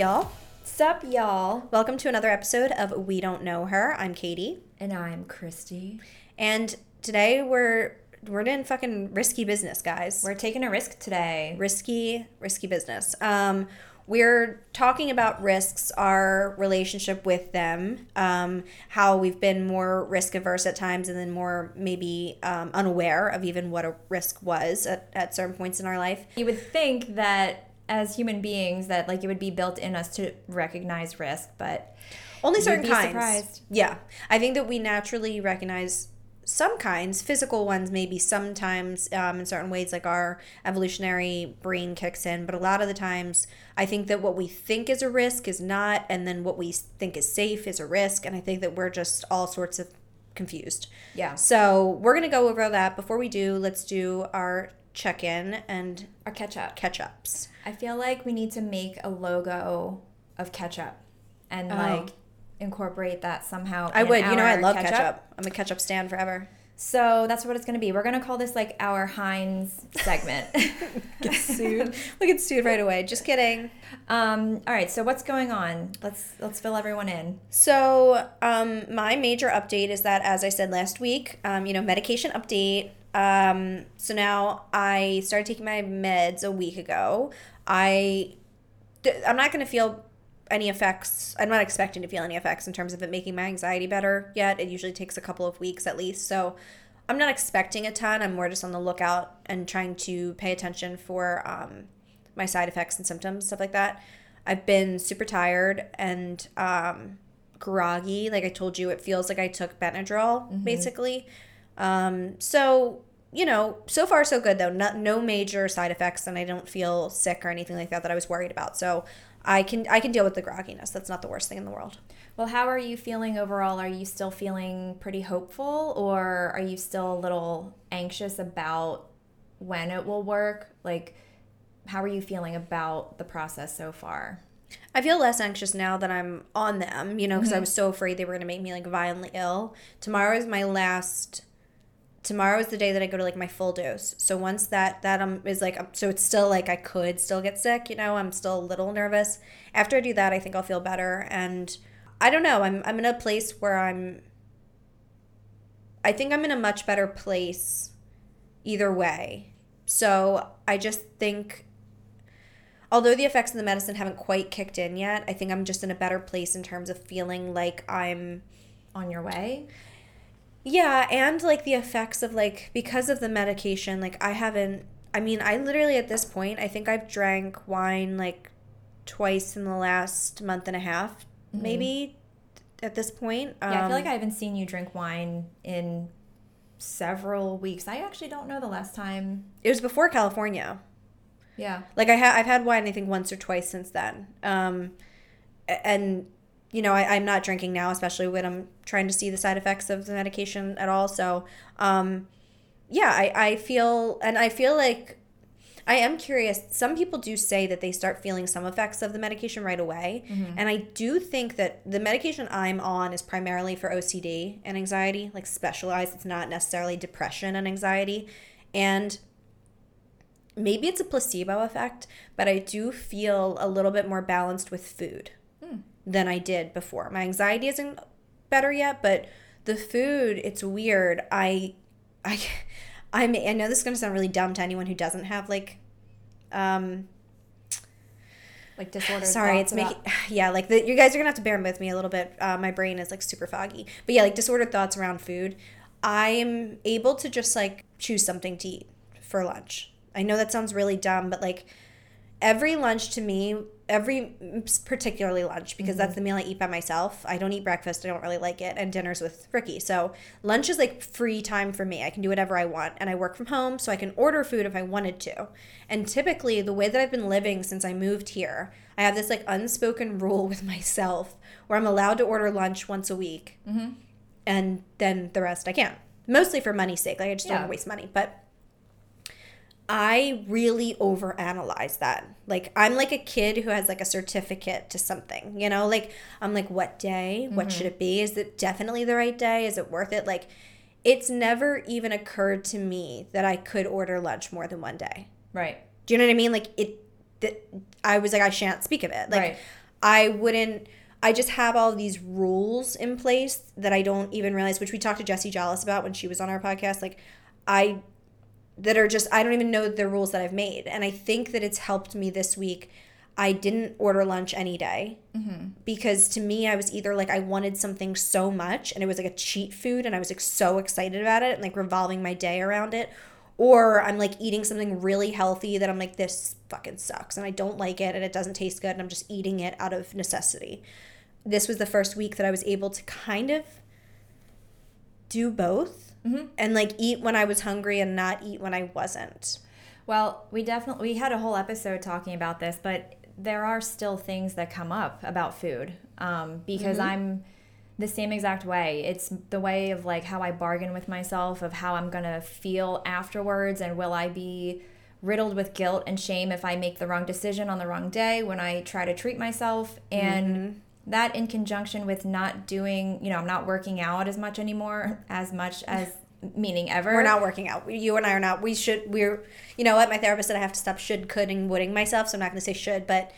y'all? Sup, y'all? Welcome to another episode of We Don't Know Her. I'm Katie, And I'm Christy. and today we're we're in fucking risky business, guys. We're taking a risk today. risky, risky business. Um, we're talking about risks, our relationship with them, um, how we've been more risk averse at times, and then more maybe um, unaware of even what a risk was at, at certain points in our life. You would think that as human beings that like it would be built in us to recognize risk, but Only certain be kinds. surprised. Yeah. I think that we naturally recognize some kinds, physical ones maybe sometimes um, in certain ways, like our evolutionary brain kicks in. But a lot of the times, I think that what we think is a risk is not, and then what we think is safe is a risk. And I think that we're just all sorts of confused. yeah. So we're going to go over that. Before we do, let's do our check in and Our ketchup. catch ups. I feel like we need to make a logo of ketchup and Oh. like incorporate that somehow. I would. You know, I love ketchup. I'm a ketchup stand forever. So that's what it's gonna be. We're gonna call this like our Heinz segment. Get sued. we get sued right away. Just kidding. um, all right. So what's going on? Let's let's fill everyone in. So, um, my major update is that, as I said last week, um, you know, medication update. Um, so now I started taking my meds a week ago. I, I'm not going to feel any effects. I'm not expecting to feel any effects in terms of it making my anxiety better yet. It usually takes a couple of weeks at least. So, I'm not expecting a ton. I'm more just on the lookout and trying to pay attention for um, my side effects and symptoms, stuff like that. I've been super tired and um, groggy. Like I told you, it feels like I took Benadryl, basically. Um, so, you know, so far so good though. No, no major side effects, and I don't feel sick or anything like that that I was worried about. So, I can I can deal with the grogginess. That's not the worst thing in the world. Well, how are you feeling overall? Are you still feeling pretty hopeful, or are you still a little anxious about when it will work? Like, how are you feeling about the process so far? I feel less anxious now that I'm on them, you know, because I was so afraid they were going to make me like violently ill. Tomorrow is my last. Tomorrow is the day that I go to like my full dose. So once that that um is like um, so it's still like I could still get sick, you know. I'm still a little nervous. After I do that, I think I'll feel better. And I don't know. I'm I'm in a place where I'm. I think I'm in a much better place, either way. So I just think although the effects of the medicine haven't quite kicked in yet, I think I'm just in a better place in terms of feeling like I'm On your way? Yeah, and like the effects of like because of the medication, like I haven't I mean, I literally at this point, I think I've drank wine like twice in the last month and a half, maybe at this point. Yeah, I feel Um, like I haven't seen you drink wine in several weeks. I actually don't know the last time. it was before California. Yeah. Like I ha- I've had wine I think once or twice since then. Um, and you know I, I'm not drinking now, especially when I'm trying to see the side effects of the medication at all. So um, yeah, I, I feel and I feel like I am curious. Some people do say that they start feeling some effects of the medication right away. And I do think that the medication I'm on is primarily for OCD and anxiety, like specialized. It's not necessarily depression and anxiety. And maybe it's a placebo effect, but I do feel a little bit more balanced with food than I did before. My anxiety isn't better yet, but the food, it's weird. I I I'm I know this is going to sound really dumb to anyone who doesn't have like um Like disordered sorry it's making about- yeah like the, you guys are gonna have to bear with me a little bit uh, my brain is like super foggy but yeah like disordered thoughts around food i'm able to just like choose something to eat for lunch i know that sounds really dumb but like every lunch to me every particularly lunch because that's mm-hmm. the meal i eat by myself. I don't eat breakfast i don't really like it and dinner's with ricky. So lunch is like free time for me. I can do whatever i want and i work from home so i can order food if i wanted to. And typically the way that i've been living since i moved here i have this like unspoken rule with myself where i'm allowed to order lunch once a week mm-hmm. and then the rest i can't. Mostly for money's sake like i just don't want to waste money but I really overanalyze that. Like I'm like a kid who has like a certificate to something, you know? Like I'm like what day? What mm-hmm. should it be? Is it definitely the right day? Is it worth it? Like it's never even occurred to me that I could order lunch more than one day. Right. Do you know what I mean? Like it th- I was like I shan't speak of it. Like Right. I wouldn't. I just have all these rules in place that I don't even realize, which we talked to Jessie Jollis about when she was on our podcast. Like, I that are just I don't even know the rules that I've made, and I think that it's helped me this week. I didn't order lunch any day Mm-hmm. because to me I was either like I wanted something so much and it was like a cheat food and I was like so excited about it and like revolving my day around it or I'm like eating something really healthy that I'm like this fucking sucks and I don't like it and it doesn't taste good and I'm just eating it out of necessity. This was the first week that I was able to kind of do both Mhm. and like eat when I was hungry and not eat when I wasn't. Well, we definitely we had a whole episode talking about this, but there are still things that come up about food um, because I'm the same exact way. It's the way of like how I bargain with myself, of how I'm gonna feel afterwards, and will I be riddled with guilt and shame if I make the wrong decision on the wrong day when I try to treat myself and. That in conjunction with not doing, you know, I'm not working out as much anymore, as much as meaning ever. We're not working out. You and I are not. We should. We're. You know what? My therapist said I have to stop should, could, and woulding myself. So I'm not going to say should, but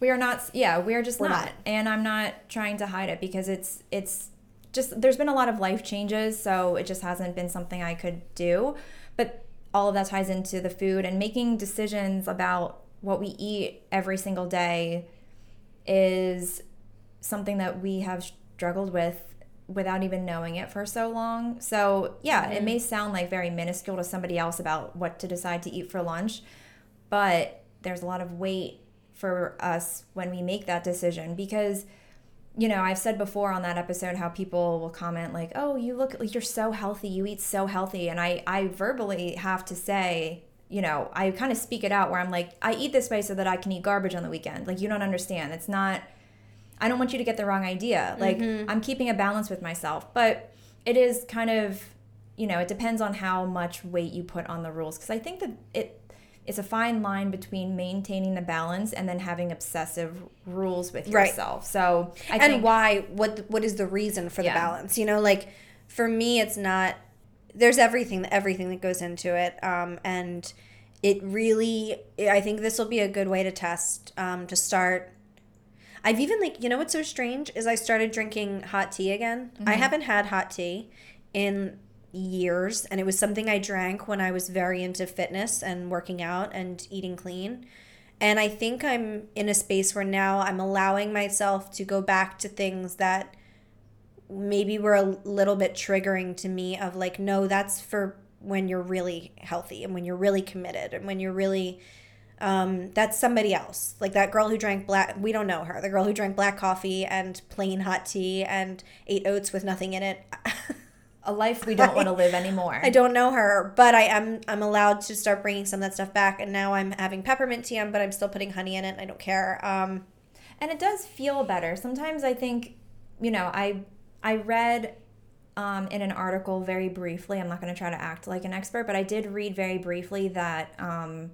we are not yeah we're just We're not. not. and i'm not trying to hide it because it's it's just there's been a lot of life changes so it just hasn't been something i could do but all of that ties into the food and making decisions about what we eat every single day is something that we have struggled with without even knowing it for so long. So, yeah, it mm-hmm. may sound like very minuscule to somebody else about what to decide to eat for lunch, but there's a lot of weight for us when we make that decision because you know, I've said before on that episode how people will comment like, "Oh, you look like you're so healthy. You eat so healthy." And I I verbally have to say, you know, I kind of speak it out where I'm like, "I eat this way so that I can eat garbage on the weekend." Like you don't understand. It's not I don't want you to get the wrong idea. Like mm-hmm. I'm keeping a balance with myself, but it is kind of, you know, it depends on how much weight you put on the rules because I think that it it's a fine line between maintaining the balance and then having obsessive rules with yourself. Right. So I and think why? What? What is the reason for the balance? You know, like for me, it's not. There's everything, everything that goes into it, um, and it really. I think this will be a good way to test um, to start. I've even like you know what's so strange is I started drinking hot tea again. I haven't had hot tea in years and it was something I drank when I was very into fitness and working out and eating clean. And I think I'm in a space where now I'm allowing myself to go back to things that maybe were a little bit triggering to me of like no that's for when you're really healthy and when you're really committed and when you're really um, that's somebody else like that girl who drank black we don't know her the girl who drank black coffee and plain hot tea and ate oats with nothing in it a life we don't want to live anymore. I don't know her, but I am I'm allowed to start bringing some of that stuff back, and now I'm having peppermint tea, but I'm still putting honey in it. And I don't care. Um, and it does feel better. Sometimes I think, you know, I I read um, in an article very briefly. I'm not going to try to act like an expert, but I did read very briefly that. Um,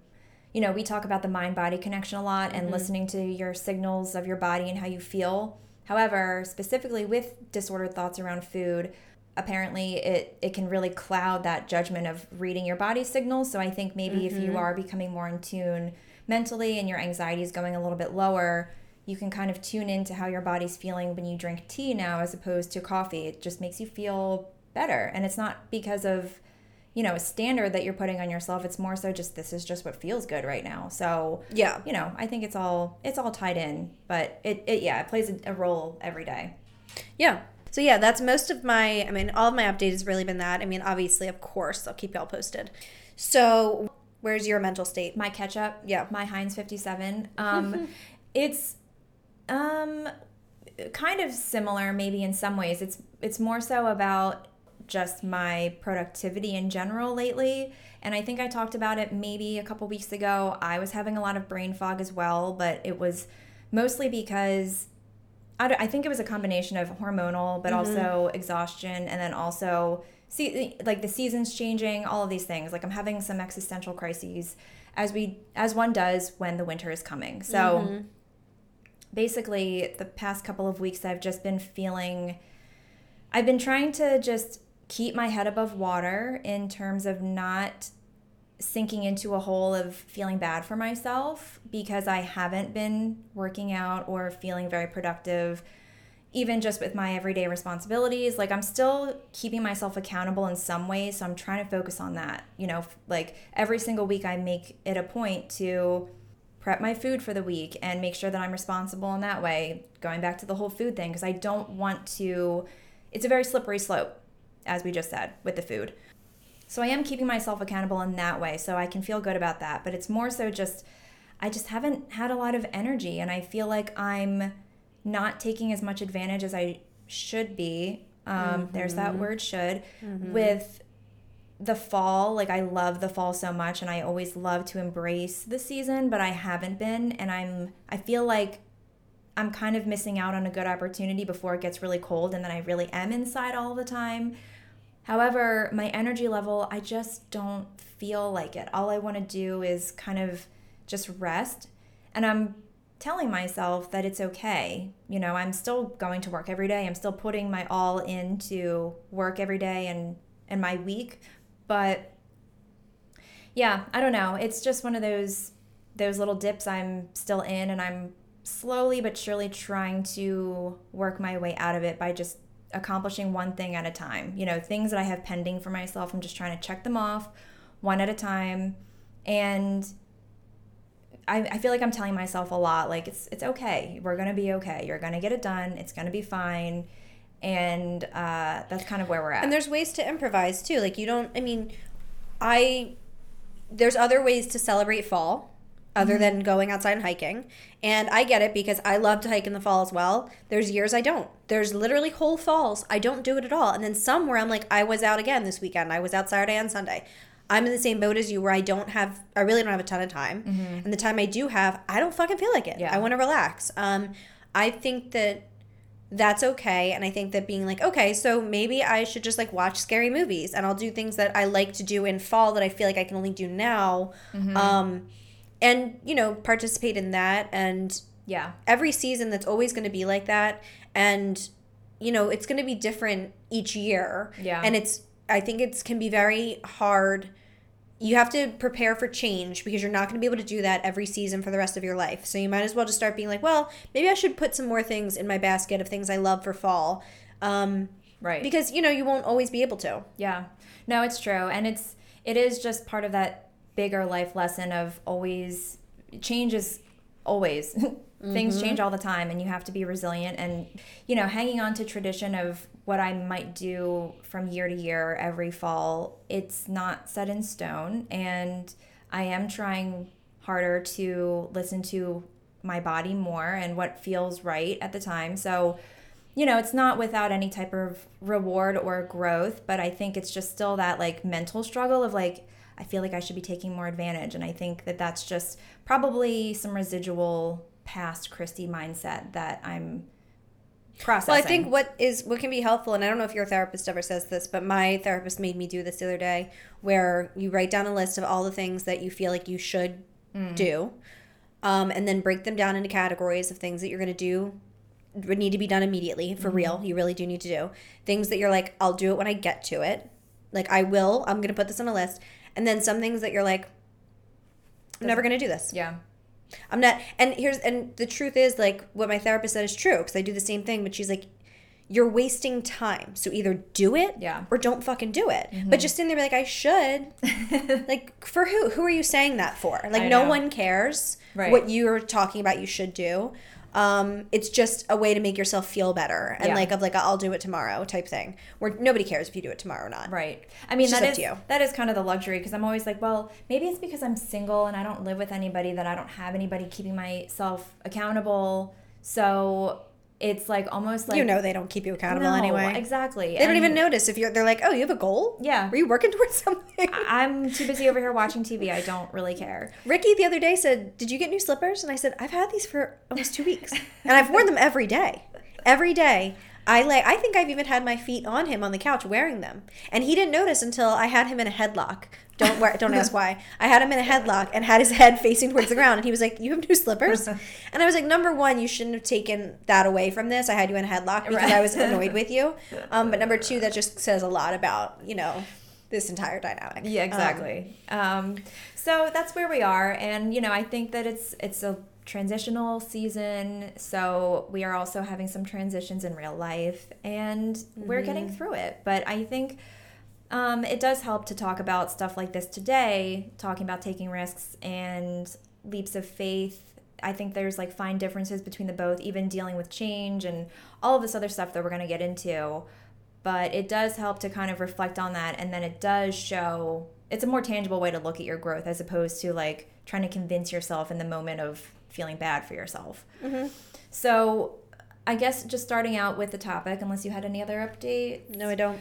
you know, we talk about the mind body connection a lot and listening to your signals of your body and how you feel. However, specifically with disordered thoughts around food, apparently it, it can really cloud that judgment of reading your body signals. So I think maybe if you are becoming more in tune mentally and your anxiety is going a little bit lower, you can kind of tune into how your body's feeling when you drink tea now as opposed to coffee. It just makes you feel better. And it's not because of you know a standard that you're putting on yourself it's more so just this is just what feels good right now so yeah, you know i think it's all it's all tied in but it, it yeah it plays a, role every day yeah. So yeah, that's most of my. I mean, all of my update has really been that. I mean, obviously, of course, I'll keep y'all posted. So, where's your mental state? my ketchup Yeah. my heinz 57 um it's um kind of similar maybe in some ways. It's it's more so about just my productivity in general lately. And i think i talked about it maybe a couple weeks ago. I was having a lot of brain fog as well but it was mostly because I, I think it was a combination of hormonal but also exhaustion and then also see like the seasons changing all of these things. Like i'm having some existential crises as we as one does when the winter is coming. So basically the past couple of weeks i've just been feeling i've been trying to just keep my head above water in terms of not sinking into a hole of feeling bad for myself because I haven't been working out or feeling very productive even just with my everyday responsibilities. Like i'm still keeping myself accountable in some ways so i'm trying to focus on that you know like every single week i make it a point to prep my food for the week and make sure that i'm responsible in that way going back to the whole food thing because i don't want to it's a very slippery slope as we just said with the food so i am keeping myself accountable in that way so i can feel good about that but it's more so just i just haven't had a lot of energy and i feel like i'm not taking as much advantage as I should be. Um, mm-hmm. There's that mm-hmm. word should mm-hmm. with the fall. Like I love the fall so much, and I always love to embrace the season, but I haven't been, and I'm. I feel like I'm kind of missing out on a good opportunity before it gets really cold, and then I really am inside all the time. However, my energy level, I just don't feel like it. All I want to do is kind of just rest. And I'm telling myself that it's okay. You know, I'm still going to work every day. I'm still putting my all into work every day and and my week, but yeah, I don't know. It's just one of those those little dips I'm still in and I'm slowly but surely trying to work my way out of it by just accomplishing one thing at a time. You know, things that I have pending for myself, I'm just trying to check them off one at a time and I, I feel like I'm telling myself a lot, like it's it's okay. We're gonna be okay. You're gonna get it done. It's gonna be fine. And uh, that's kind of where we're at. And there's ways to improvise too. Like you don't. I mean, I there's other ways to celebrate fall other mm-hmm. than going outside and hiking. And I get it because I love to hike in the fall as well. There's years I don't. There's literally whole falls I don't do it at all. And then some where I'm like, I was out again this weekend. I was out Saturday and Sunday. I'm in the same boat as you where I don't have, I really don't have a ton of time. Mm-hmm. And the time I do have, I don't fucking feel like it. Yeah. I want to relax. Um, I think that that's okay. And I think that being like, okay, so maybe I should just like watch scary movies and I'll do things that I like to do in fall that I feel like I can only do now. Mm-hmm. Um, and, you know, participate in that. And yeah, every season that's always going to be like that. And, you know, it's going to be different each year. Yeah. And it's, I think it can be very hard you have to prepare for change because you're not going to be able to do that every season for the rest of your life. So you might as well just start being like, well, maybe I should put some more things in my basket of things I love for fall. Um, right. Because you know you won't always be able to. Yeah. No, it's true, and it's it is just part of that bigger life lesson of always change is always things mm-hmm. change all the time and you have to be resilient and you know hanging on to tradition of what I might do from year to year every fall, it's not set in stone. And I am trying harder to listen to my body more and what feels right at the time. So, you know, it's not without any type of reward or growth, but I think it's just still that like mental struggle of like, I feel like I should be taking more advantage. And I think that that's just probably some residual past Christy mindset that I'm processing. Well, I think what is what can be helpful, and I don't know if your therapist ever says this, but my therapist made me do this the other day, where you write down a list of all the things that you feel like you should mm. do, um, and then break them down into categories of things that you're going to do would need to be done immediately for mm-hmm. real. You really do need to do things that you're like, I'll do it when I get to it. Like I will. I'm going to put this on a list, and then some things that you're like, I'm never going to do this. Yeah. I'm not. And here's and the truth is like what my therapist said is true because I do the same thing. But she's like, you're wasting time. So either do it, yeah, or don't fucking do it. Mm-hmm. But just sitting there, be like, I should. like for who? Who are you saying that for? Like no one cares right. what you're talking about. You should do. Um, it's just a way to make yourself feel better and yeah. like of like I'll do it tomorrow type thing where nobody cares if you do it tomorrow or not. Right. I mean that is that is kind of the luxury because I'm always like, well, maybe it's because I'm single and I don't live with anybody that I don't have anybody keeping myself accountable. So it's like almost like you know they don't keep you accountable no, anyway. Exactly. They and don't even notice if you're. They're like, oh, you have a goal. Yeah. Are you working towards something? I'm too busy over here watching TV. I don't really care. Ricky the other day said, "Did you get new slippers?" And I said, "I've had these for almost two weeks, and I've worn them every day, every day." I lay. I think I've even had my feet on him on the couch wearing them, and he didn't notice until I had him in a headlock don't wear, don't ask why. I had him in a headlock and had his head facing towards the ground, and he was like, "You have new slippers," and I was like, "Number one, you shouldn't have taken that away from this. I had you in a headlock because right. I was annoyed with you. Um, but number two, that just says a lot about you know." this entire dynamic. Yeah, exactly. Um, um, so that's where we are, and you know, I think that it's it's a transitional season. So we are also having some transitions in real life, and mm-hmm. we're getting mm-hmm. through it. But I think. Um, it does help to talk about stuff like this today, talking about taking risks and leaps of faith. I think there's like fine differences between the both, even dealing with change and all of this other stuff that we're going to get into but it does help to kind of reflect on that and then it does show it's a more tangible way to look at your growth as opposed to like trying to convince yourself in the moment of feeling bad for yourself mm-hmm. so i guess just starting out with the topic unless you had any other update no i don't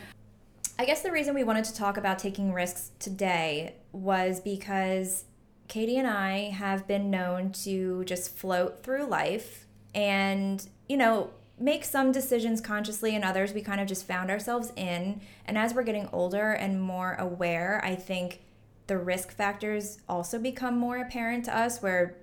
i guess the reason we wanted to talk about taking risks today was because katie and i have been known to just float through life and you know make some decisions consciously and others we kind of just found ourselves in. And as we're getting older and more aware, I think the risk factors also become more apparent to us where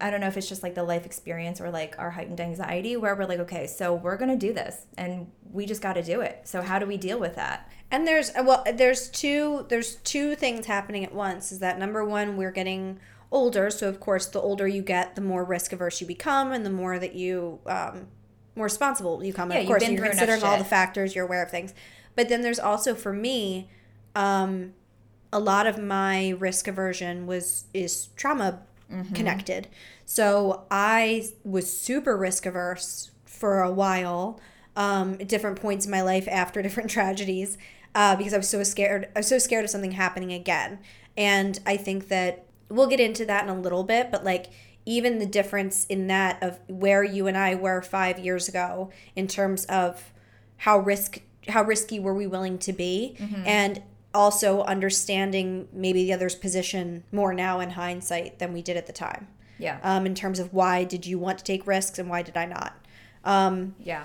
I don't know if it's just like the life experience or like our heightened anxiety where we're like, okay, so we're going to do this and we just got to do it. So how do we deal with that? And there's well there's two there's two things happening at once is that number 1 we're getting older, so of course the older you get, the more risk averse you become and the more that you um, more responsible you come. Yeah, of course, you're considering all the factors, you're aware of things. But then there's also for me, um, a lot of my risk aversion was is trauma mm-hmm. connected. So I was super risk averse for a while, um, at different points in my life after different tragedies, uh, because I was so scared. I was so scared of something happening again. And I think that we'll get into that in a little bit, but like even the difference in that of where you and I were five years ago in terms of how risk how risky were we willing to be mm-hmm. and also understanding maybe the other's position more now in hindsight than we did at the time yeah um, in terms of why did you want to take risks and why did i not um, yeah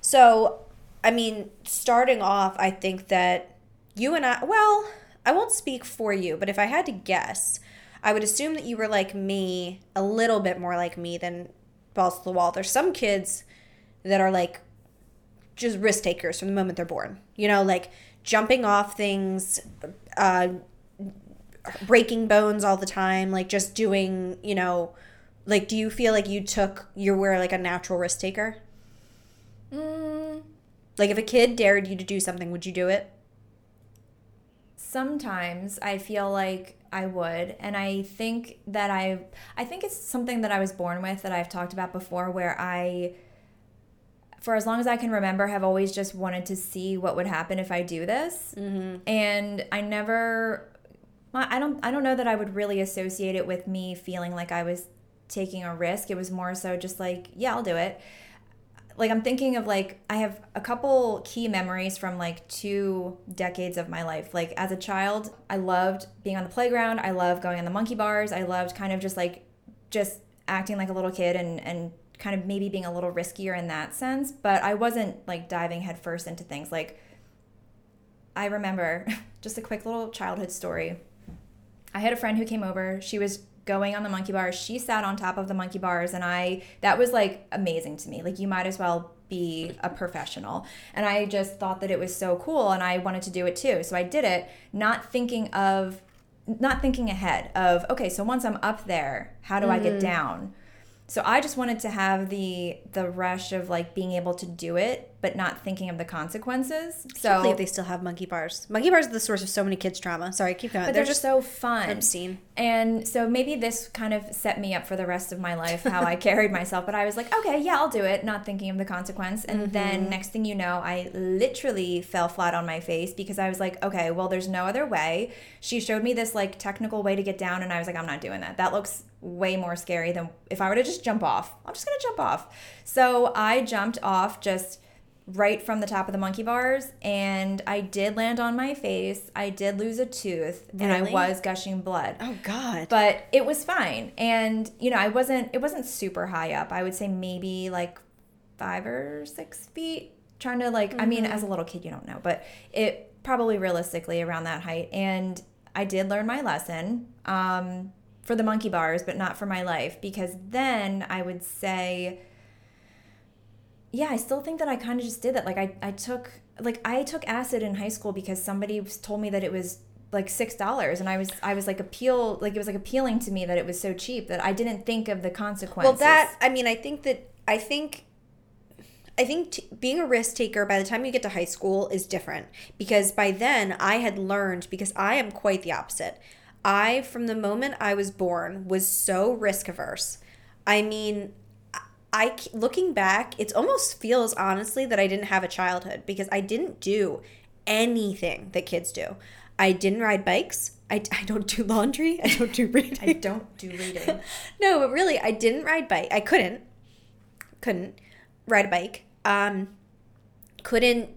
so i mean starting off i think that you and i well i won't speak for you but if i had to guess I would assume that you were like me, a little bit more like me than balls to the wall. There's some kids that are like just risk takers from the moment they're born. You know, like jumping off things, uh, breaking bones all the time, like just doing, you know, like do you feel like you took you were like a natural risk taker? Mm. Like if a kid dared you to do something, would you do it? Sometimes I feel like I would. And I think that I I think it's something that I was born with that I've talked about before where I for as long as I can remember have always just wanted to see what would happen if I do this. Mm-hmm. And I never I don't I don't know that I would really associate it with me feeling like I was taking a risk. It was more so just like, yeah, I'll do it like I'm thinking of like I have a couple key memories from like two decades of my life. Like as a child, I loved being on the playground. I loved going on the monkey bars. I loved kind of just like just acting like a little kid and and kind of maybe being a little riskier in that sense, but I wasn't like diving headfirst into things. Like I remember just a quick little childhood story. I had a friend who came over. She was going on the monkey bars. She sat on top of the monkey bars, and I that was like amazing to me. Like you might as well be a professional. And I just thought that it was so cool, and I wanted to do it too. So I did it, not thinking of not thinking ahead of okay so once i'm up there how do mm. i get mm. down so i just wanted to have the the rush of like being able to do it but not thinking of the consequences. So if they still have monkey bars. Monkey bars are the source of so many kids' trauma. Sorry, keep going. But they're, they're just so fun. Obscene. And so maybe this kind of set me up for the rest of my life how I carried myself. But I was like, okay, yeah, I'll do it, not thinking of the consequence. And mm-hmm. then next thing you know, I literally fell flat on my face because I was like, okay, well, there's no other way. She showed me this like technical way to get down, and I was like, I'm not doing that. That looks way more scary than if I were to just jump off. I'm just gonna jump off. So I jumped off just right from the top of the monkey bars and I did land on my face. I did lose a tooth really? and I was gushing blood. Oh god. But it was fine. And you know, I wasn't it wasn't super high up. I would say maybe like 5 or 6 feet trying to like mm-hmm. I mean mm-hmm. as a little kid you don't know, but it probably realistically around that height and I did learn my lesson um for the monkey bars, but not for my life because then I would say yeah, I still think that I kind of just did that. Like I, I took like I took acid in high school because somebody told me that it was like six dollars and I was I was like appeal like it was like appealing to me that it was so cheap that I didn't think of the consequences. Well, that I mean, I think that I think I think t- being a risk taker by the time you get to high school is different because by then I had learned because I am quite the opposite. I from the moment I was born was so risk averse. I mean, I looking back, it almost feels honestly that I didn't have a childhood because I didn't do anything that kids do. I didn't ride bikes. I, I don't do laundry. I don't do reading. I don't do reading. no, but really, I didn't ride bike. I couldn't. Couldn't ride a bike. Um, couldn't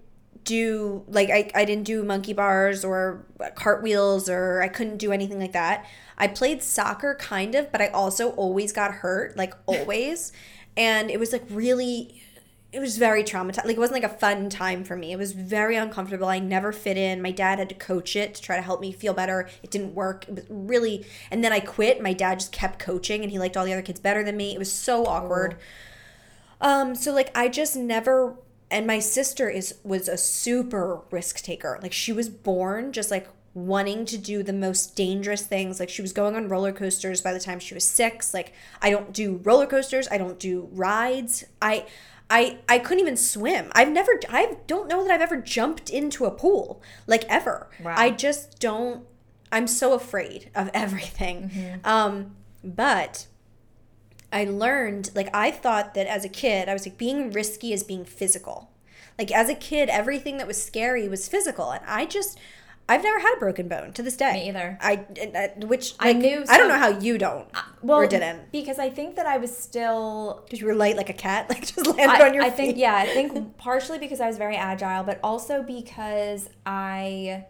do like I, I didn't do monkey bars or cartwheels or I couldn't do anything like that. I played soccer kind of, but I also always got hurt, like always. And it was like really it was very traumatized. Like it wasn't like a fun time for me. It was very uncomfortable. I never fit in. My dad had to coach it to try to help me feel better. It didn't work. It was really and then I quit. My dad just kept coaching and he liked all the other kids better than me. It was so awkward. Oh. Um so like I just never and my sister is was a super risk taker. Like she was born just like wanting to do the most dangerous things. Like she was going on roller coasters by the time she was 6. Like I don't do roller coasters, I don't do rides. I I I couldn't even swim. I've never I don't know that I've ever jumped into a pool like ever. Wow. I just don't I'm so afraid of everything. Mm-hmm. Um but I learned like I thought that as a kid I was like being risky is being physical. Like as a kid everything that was scary was physical and I just I've never had a broken bone to this day. Me either. I, which like, I knew. So, I don't know how you don't. Uh, well, or didn't because I think that I was still. Because you were light like a cat, like just landed I, on your I feet. think yeah. I think partially because I was very agile, but also because I.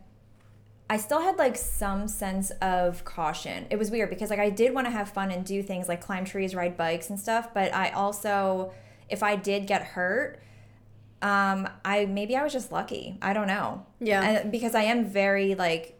I still had like some sense of caution. It was weird because like I did want to have fun and do things like climb trees, ride bikes and stuff, but I also if I did get hurt, um i maybe i was just lucky. I don't know. Yeah. And because i am very like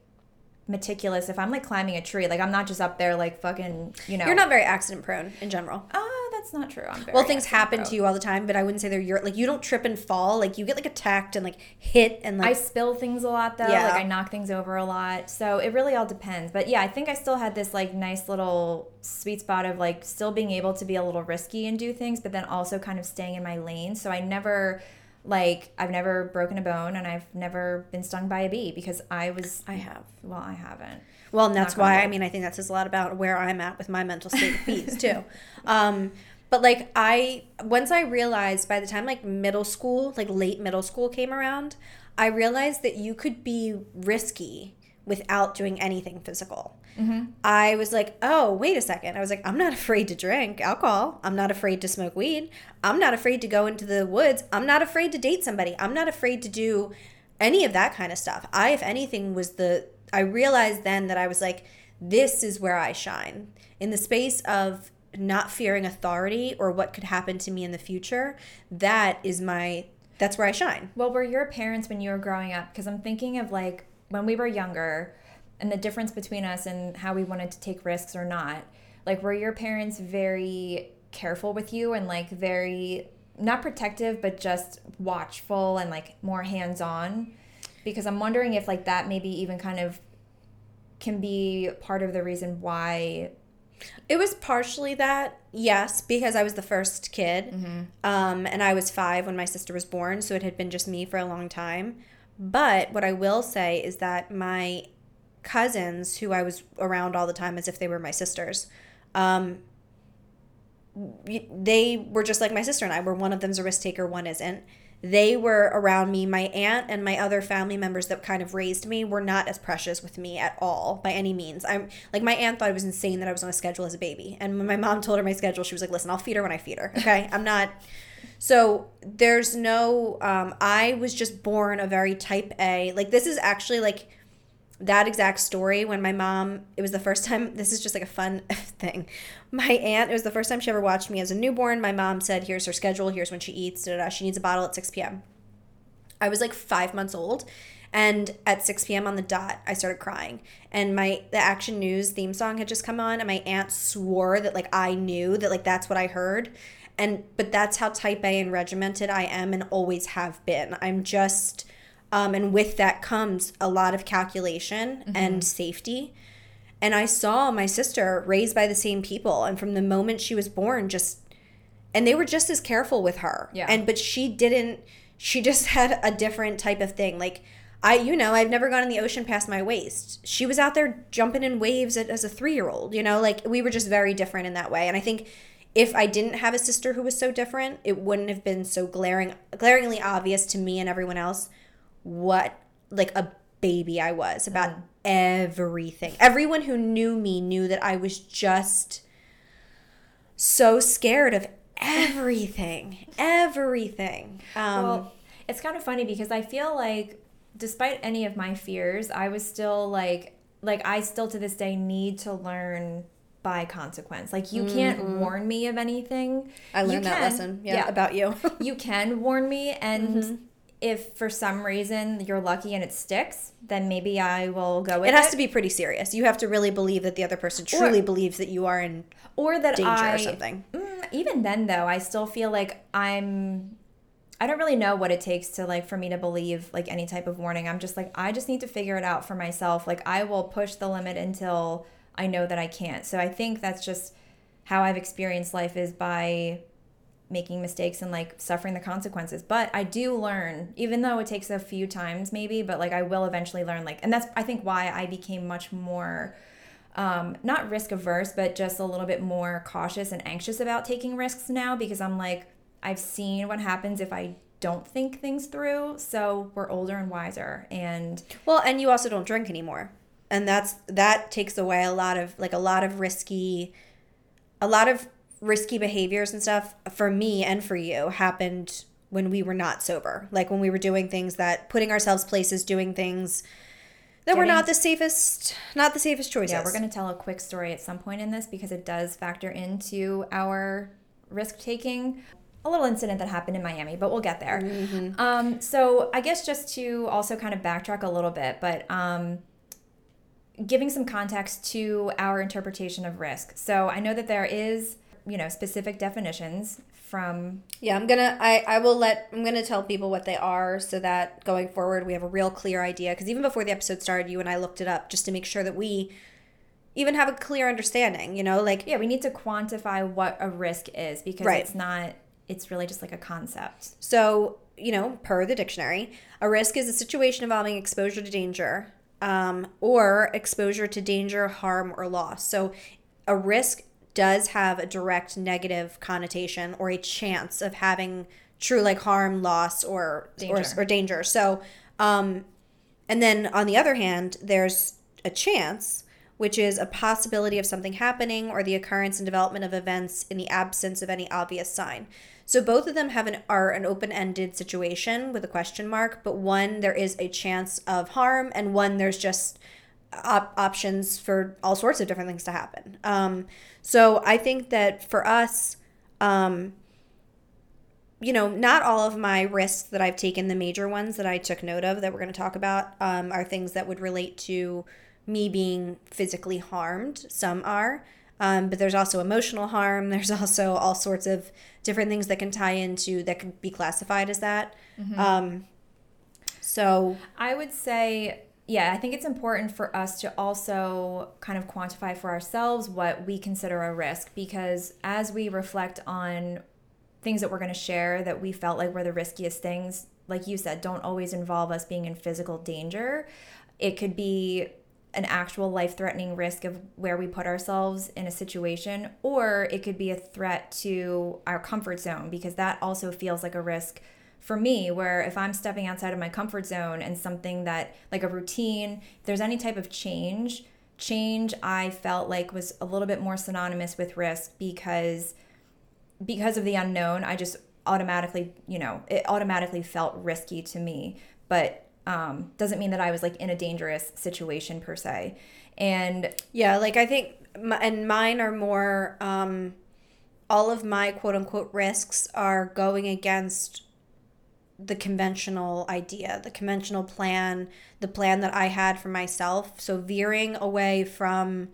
meticulous. If i'm like climbing a tree like i'm not just up there like fucking you know. You're not very accident prone in general. Ah uh, that's not true. Well things happen prone. to you all the time but i wouldn't say they're your like you don't trip and fall. Like you get like attacked and like hit and like i spill things a lot though. Yeah. like i knock things over a lot. So it really all depends. But yeah i think i still had this like nice little sweet spot of like still being able to be a little risky and do things but then also kind of staying in my lane. So i never like I've never broken a bone and I've never been stung by a bee because I was I have. Well, I haven't. Well, and that's why I mean I think that says a lot about where I'm at with my mental state of bees too. Um, but like I once I realized by the time like middle school, like late middle school came around, I realized that you could be risky without doing anything physical. Mm-hmm. I was like, oh, wait a second. I was like, I'm not afraid to drink alcohol. I'm not afraid to smoke weed. I'm not afraid to go into the woods. I'm not afraid to date somebody. I'm not afraid to do any of that kind of stuff. I, if anything, was the, I realized then that I was like, this is where I shine. In the space of not fearing authority or what could happen to me in the future, that is my, that's where I shine. Well, were your parents when you were growing up? Because I'm thinking of like when we were younger, and the difference between us and how we wanted to take risks or not like were your parents very careful with you and like very not protective but just watchful and like more hands-on? Because i'm wondering if like that maybe even kind of can be part of the reason why it was partially that yes because i was the first kid. Mm-hmm. um, and i was five when my sister was born so it had been just me for a long time but what i will say is that my cousins who I was around all the time as if they were my sisters. Um, they were just like my sister and I, where one of them's a risk taker, one isn't. They were around me. My aunt and my other family members that kind of raised me were not as precious with me at all by any means. I'm like, my aunt thought it was insane that I was on a schedule as a baby. And when my mom told her my schedule, she was like, listen, I'll feed her when I feed her. Okay. I'm not. So there's no, um, I was just born a very type A. Like, this is actually like, that exact story when my mom it was the first time this is just like a fun thing. My aunt it was the first time she ever watched me as a newborn. My mom said here's her schedule. Here's when she eats. Da, da, da. she needs a bottle at 6 p.m i was like five months old and at 6 p.m on the dot i started crying. And my the action news theme song had just come on and my aunt swore that like i knew that like that's what i heard And but that's how type A and regimented I am and always have been. I'm just um, and with that comes a lot of calculation mm-hmm. and safety. And I saw my sister raised by the same people and from the moment she was born just and they were just as careful with her. Yeah. And but she didn't she just had a different type of thing. Like I, you know, I've never gone in the ocean past my waist. She was out there jumping in waves as a three year old, you know, like we were just very different in that way. And I think if I didn't have a sister who was so different, it wouldn't have been so glaring, glaringly obvious to me and everyone else what like a baby I was about mm. everything. Everyone who knew me knew that I was just so scared of everything, everything. Um, well, it's kind of funny because I feel like despite any of my fears, I was still like like I still to this day need to learn by consequence. Like you can't mm-hmm. warn me of anything. I learned that lesson. Yeah, yeah. about you. you can warn me and mm-hmm. if for some reason you're lucky and it sticks, then maybe I will go with it. has it. to be pretty serious. You have to really believe that the other person truly or, believes that you are in or that danger I, or something. Mm, even then though, I still feel like I'm I don't really know what it takes to like for me to believe like any type of warning. I'm just like I just need to figure it out for myself. Like I will push the limit until I know that I can't. So I think that's just how I've experienced life is by making mistakes and like suffering the consequences. But I do learn, even though it takes a few times maybe, but like I will eventually learn like and that's I think why I became much more um, not risk averse, but just a little bit more cautious and anxious about taking risks now because I'm like, I've seen what happens if I don't think things through. So we're older and wiser. And well, and you also don't drink anymore. And that's that takes away a lot of like a lot of risky a lot of risky behaviors and stuff for me and for you happened when we were not sober. Like when we were doing things that putting ourselves places, doing things that Getting, were not the safest not the safest choices. Yeah, we're going to tell a quick story at some point in this because it does factor into our risk taking a little incident that happened in Miami, but we'll get there. Mm-hmm. Um, so I guess just to also kind of backtrack a little bit, but um, giving some context to our interpretation of risk. So I know that there is, you know, specific definitions from. Yeah, I'm gonna. I I will let. I'm gonna tell people what they are so that going forward we have a real clear idea. Because even before the episode started, you and I looked it up just to make sure that we even have a clear understanding. You know, like yeah, we need to quantify what a risk is because right. it's not it's really just like a concept. So, you know, per the dictionary, a risk is a situation involving exposure to danger um, or exposure to danger, harm, or loss. So, a risk does have a direct negative connotation or a chance of having true like harm, loss, or danger. Or, or danger. So, um, and then on the other hand, there's a chance which is a possibility of something happening or the occurrence and development of events in the absence of any obvious sign. So both of them have an are an open-ended situation with a question mark, but one there is a chance of harm and one there's just op- options for all sorts of different things to happen. Um, so I think that for us, um, you know, not all of my risks that I've taken, the major ones that I took note of that we're going to talk about, um, are things that would relate to me being physically harmed. Some are. Um, but there's also emotional harm. There's also all sorts of different things that can tie into that could be classified as that. Mm-hmm. Um, so I would say, yeah, I think it's important for us to also kind of quantify for ourselves what we consider a risk because as we reflect on things that we're going to share that we felt like were the riskiest things, like you said, don't always involve us being in physical danger. It could be an actual life threatening risk of where we put ourselves in a situation, or it could be a threat to our comfort zone because that also feels like a risk for me where if i'm stepping outside of my comfort zone and something that like a routine if there's any type of change change i felt like was a little bit more synonymous with risk because because of the unknown i just automatically you know it automatically felt risky to me. But um, doesn't mean that I was like in a dangerous situation per se. And yeah, like I think, and mine are more, um, all of my quote unquote risks are going against the conventional idea, the conventional plan, the plan that I had for myself. So veering away from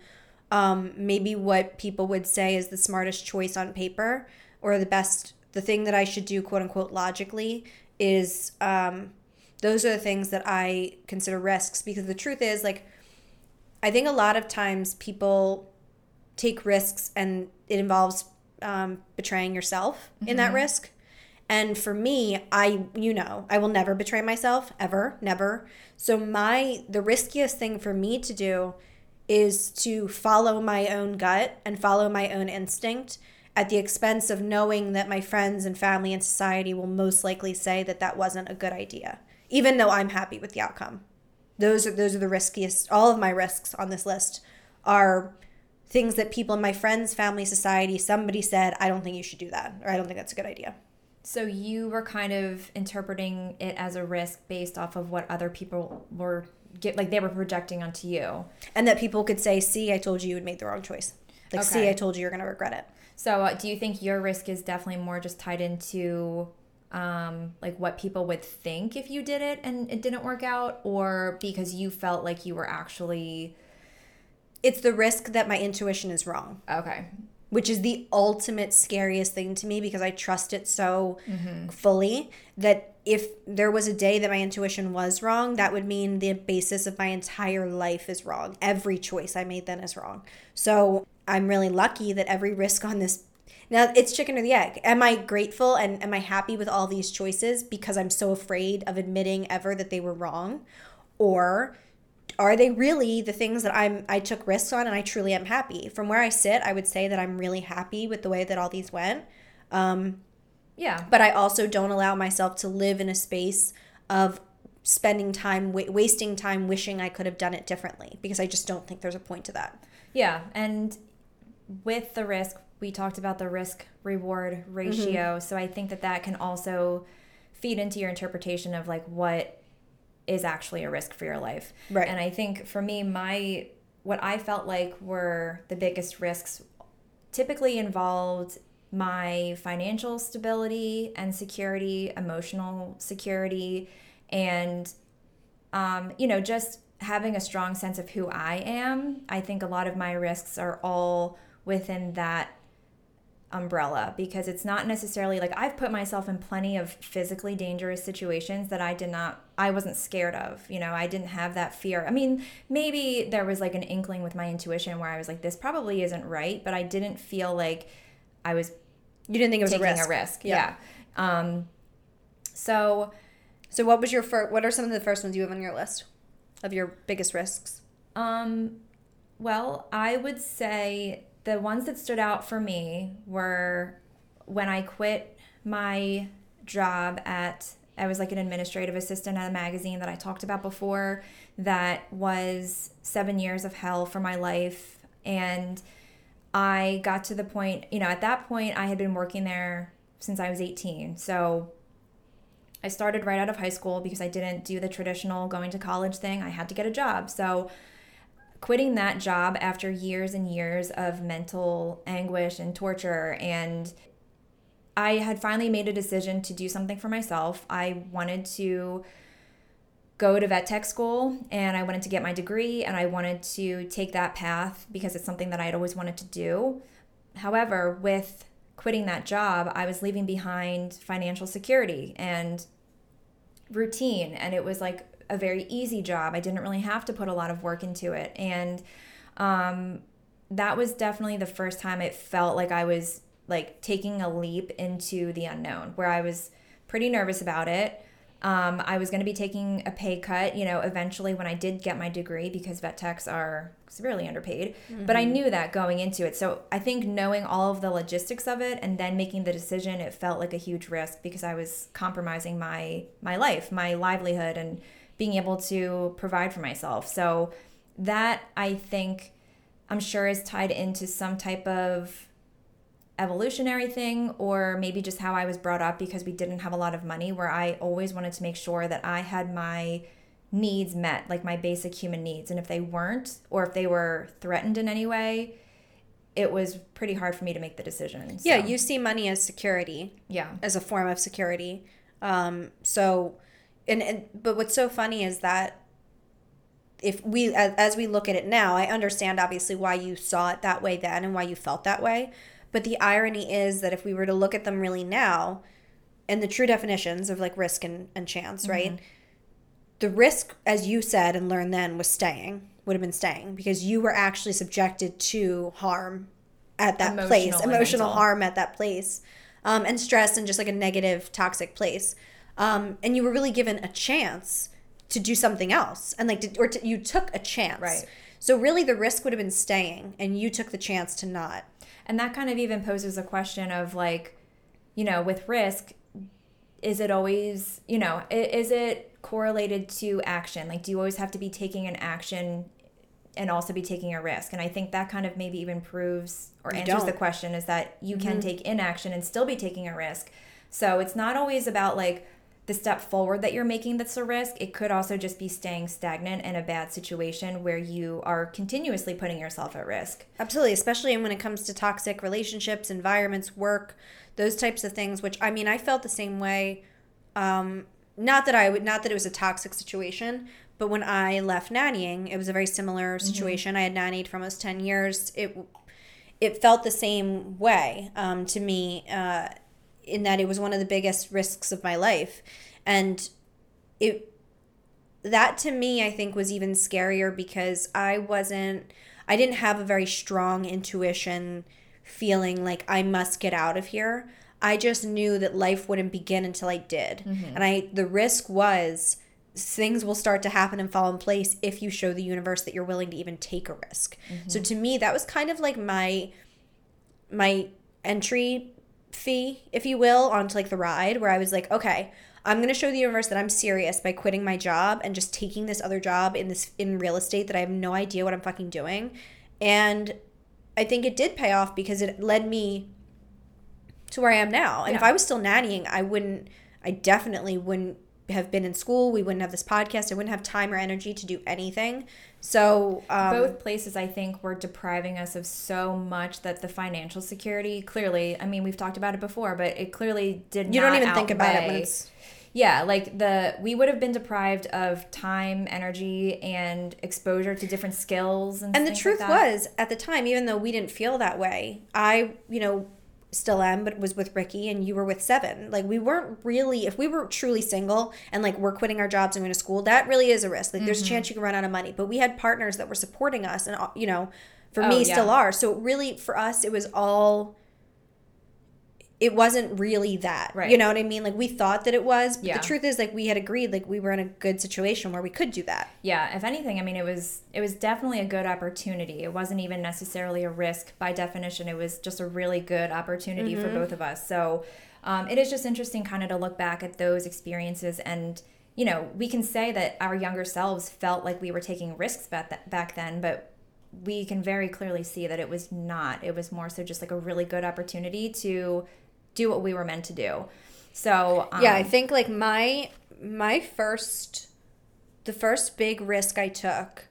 um, maybe what people would say is the smartest choice on paper or the best the thing that I should do quote unquote logically is um, those are the things that I consider risks because the truth is like I think a lot of times people take risks and it involves um, betraying yourself mm-hmm. in that mm-hmm. risk. And for me, I you know, I will never betray myself ever, never. So my the riskiest thing for me to do is to follow my own gut and follow my own instinct at the expense of knowing that my friends and family and society will most likely say that that wasn't a good idea, even though I'm happy with the outcome. Those are those are the riskiest. All of my risks on this list are things that people in my friends, family, society, somebody said, I don't think you should do that, or I don't think that's a good idea. So you were kind of interpreting it as a risk based off of what other people were get like they were projecting onto you. And that people could say, "See, I told you you had made the wrong choice." Like, okay. "See, I told you you're going to regret it." So, uh, do you think your risk is definitely more just tied into um, like what people would think if you did it and it didn't work out, or because you felt like you were actually? It's the risk that my intuition is wrong. Okay. Which is the ultimate scariest thing to me because I trust it so mm-hmm. fully that if there was a day that my intuition was wrong, that would mean the basis of my entire life is wrong. Every choice I made then is wrong. So I'm really lucky that every risk on this now it's chicken or the egg. Am I grateful and am I happy with all these choices because I'm so afraid of admitting ever that they were wrong? Or are they really the things that I'm I took risks on and I truly am happy? From where I sit, I would say that I'm really happy with the way that all these went. Um, yeah. But I also don't allow myself to live in a space of spending time wa- wasting time wishing I could have done it differently because I just don't think there's a point to that. Yeah, and with the risk, we talked about the risk reward ratio. Mm-hmm. So I think that that can also feed into your interpretation of like what is actually a risk for your life. Right. And I think for me, my what I felt like were the biggest risks typically involved my financial stability and security, emotional security, and um, you know, just having a strong sense of who I am. I think a lot of my risks are all within that umbrella because it's not necessarily like I've put myself in plenty of physically dangerous situations that I did not I wasn't scared of. You know, I didn't have that fear. I mean, maybe there was like an inkling with my intuition where I was like this probably isn't right, but I didn't feel like I was you didn't think it was taking a risk. A risk. Yeah. yeah. Um so so what was your first what are some of the first ones you have on your list of your biggest risks? Um well, I would say the ones that stood out for me were when I quit my job at I was like an administrative assistant at a magazine that I talked about before that was 7 years of hell for my life and I got to the point, you know, at that point I had been working there since I was 18. So I started right out of high school because I didn't do the traditional going to college thing. I had to get a job. So quitting that job after years and years of mental anguish and torture and I had finally made a decision to do something for myself. I wanted to go to vet tech school and I wanted to get my degree and I wanted to take that path because it's something that I had always wanted to do. However, with quitting that job, I was leaving behind financial security and routine and it was like a very easy job. I didn't really have to put a lot of work into it. And um, that was definitely the first time it felt like I was like taking a leap into the unknown, where I was pretty nervous about it. Um, I was going to be taking a pay cut, you know, eventually when I did get my degree because vet techs are severely underpaid. Mm-hmm. But I mm-hmm. knew that going into it. So I think knowing all of the logistics of it and then making the decision, it felt like a huge risk because I was compromising my my life, my livelihood, and being able to provide for myself. So that I think I'm sure is tied into some type of evolutionary thing or maybe just how I was brought up because we didn't have a lot of money where I always wanted to make sure that I had my needs met, like my basic human needs. And if they weren't or if they were threatened in any way, it was pretty hard for me to make the decision. So. Yeah, you see money as security. Yeah. As a form of security. Um, so and, and but what's so funny is that if we as, as we look at it now i understand obviously why you saw it that way then and why you felt that way But the irony is that if we were to look at them really now, and the true definitions of like risk and, and chance, right? The risk, as you said and learned then, was staying, would have been staying because you were actually subjected to harm at that Emotional place, emotional mental. harm at that place, um, and stress and just like a negative, toxic place. Um, and you were really given a chance to do something else, and like, to, or to, you took a chance, Right. So really, the risk would have been staying, and you took the chance to not. And that kind of even poses a question of like, you know, with risk, is it always, you know, is it correlated to action? Like, do you always have to be taking an action and also be taking a risk? And I think that kind of maybe even proves or You answers the don't. Mm-hmm. question is that you can take inaction and still be taking a risk. So it's not always about like the step forward that you're making that's a risk. It could also just be staying stagnant in a bad situation where you are continuously putting yourself at risk. Absolutely, especially when it comes to toxic relationships, environments, work, those types of things. Which I mean, I felt the same way. Um, not that I would, not that it was a toxic situation, but when I left nannying, it was a very similar situation. I had nannied for almost ten years. It it felt the same way um, to me uh, in that it was one of the biggest risks of my life, and it that to me I think was even scarier because I wasn't I didn't have a very strong intuition feeling like I must get out of here. I just knew that life wouldn't begin until I did. Mm-hmm. And I the risk was things will start to happen and fall in place if you show the universe that you're willing to even take a risk. So mm-hmm. to me that was kind of like my my entry fee, if you will, onto like the ride where I was like, okay, I'm gonna show the universe that I'm serious by quitting my job and just taking this other job in this in real estate that I have no idea what I'm fucking doing. And I think it did pay off because it led me to where I am now. And if I was still nannying, I wouldn't I definitely wouldn't have been in school. We wouldn't have this podcast. I wouldn't have time or energy to do anything. So um, both places i think were depriving us of so much that the financial security clearly i mean we've talked about it before but it clearly did you don't even think about it when it's yeah like the we would have been deprived of time energy and exposure to different skills and And the truth like was, at the time, even though we didn't feel that way, I, you know, still am, but was with Ricky and you were with Seven. Like, we weren't really, if we were truly single and like we're quitting our jobs and going to school, that really is a risk. Like, there's Mm-hmm. a chance you can run out of money. But we had partners that were supporting us and, uh, you know, for Oh, me, yeah. still are. So, really, for us, it was all. It wasn't really that, Right. You know what I mean? Like we thought that it was, but Yeah. the truth is, like we had agreed, like we were in a good situation where we could do that. yeah if anything i mean it was it was definitely a good opportunity it wasn't even necessarily a risk by definition it was just a really good opportunity for both of us so um, it is just interesting kind of to look back at those experiences and you know we can say that our younger selves felt like we were taking risks back, th- back then but we can very clearly see that it was not it was more so just like a really good opportunity to do what we were meant to do. So um, yeah i think like my my first the first big risk i took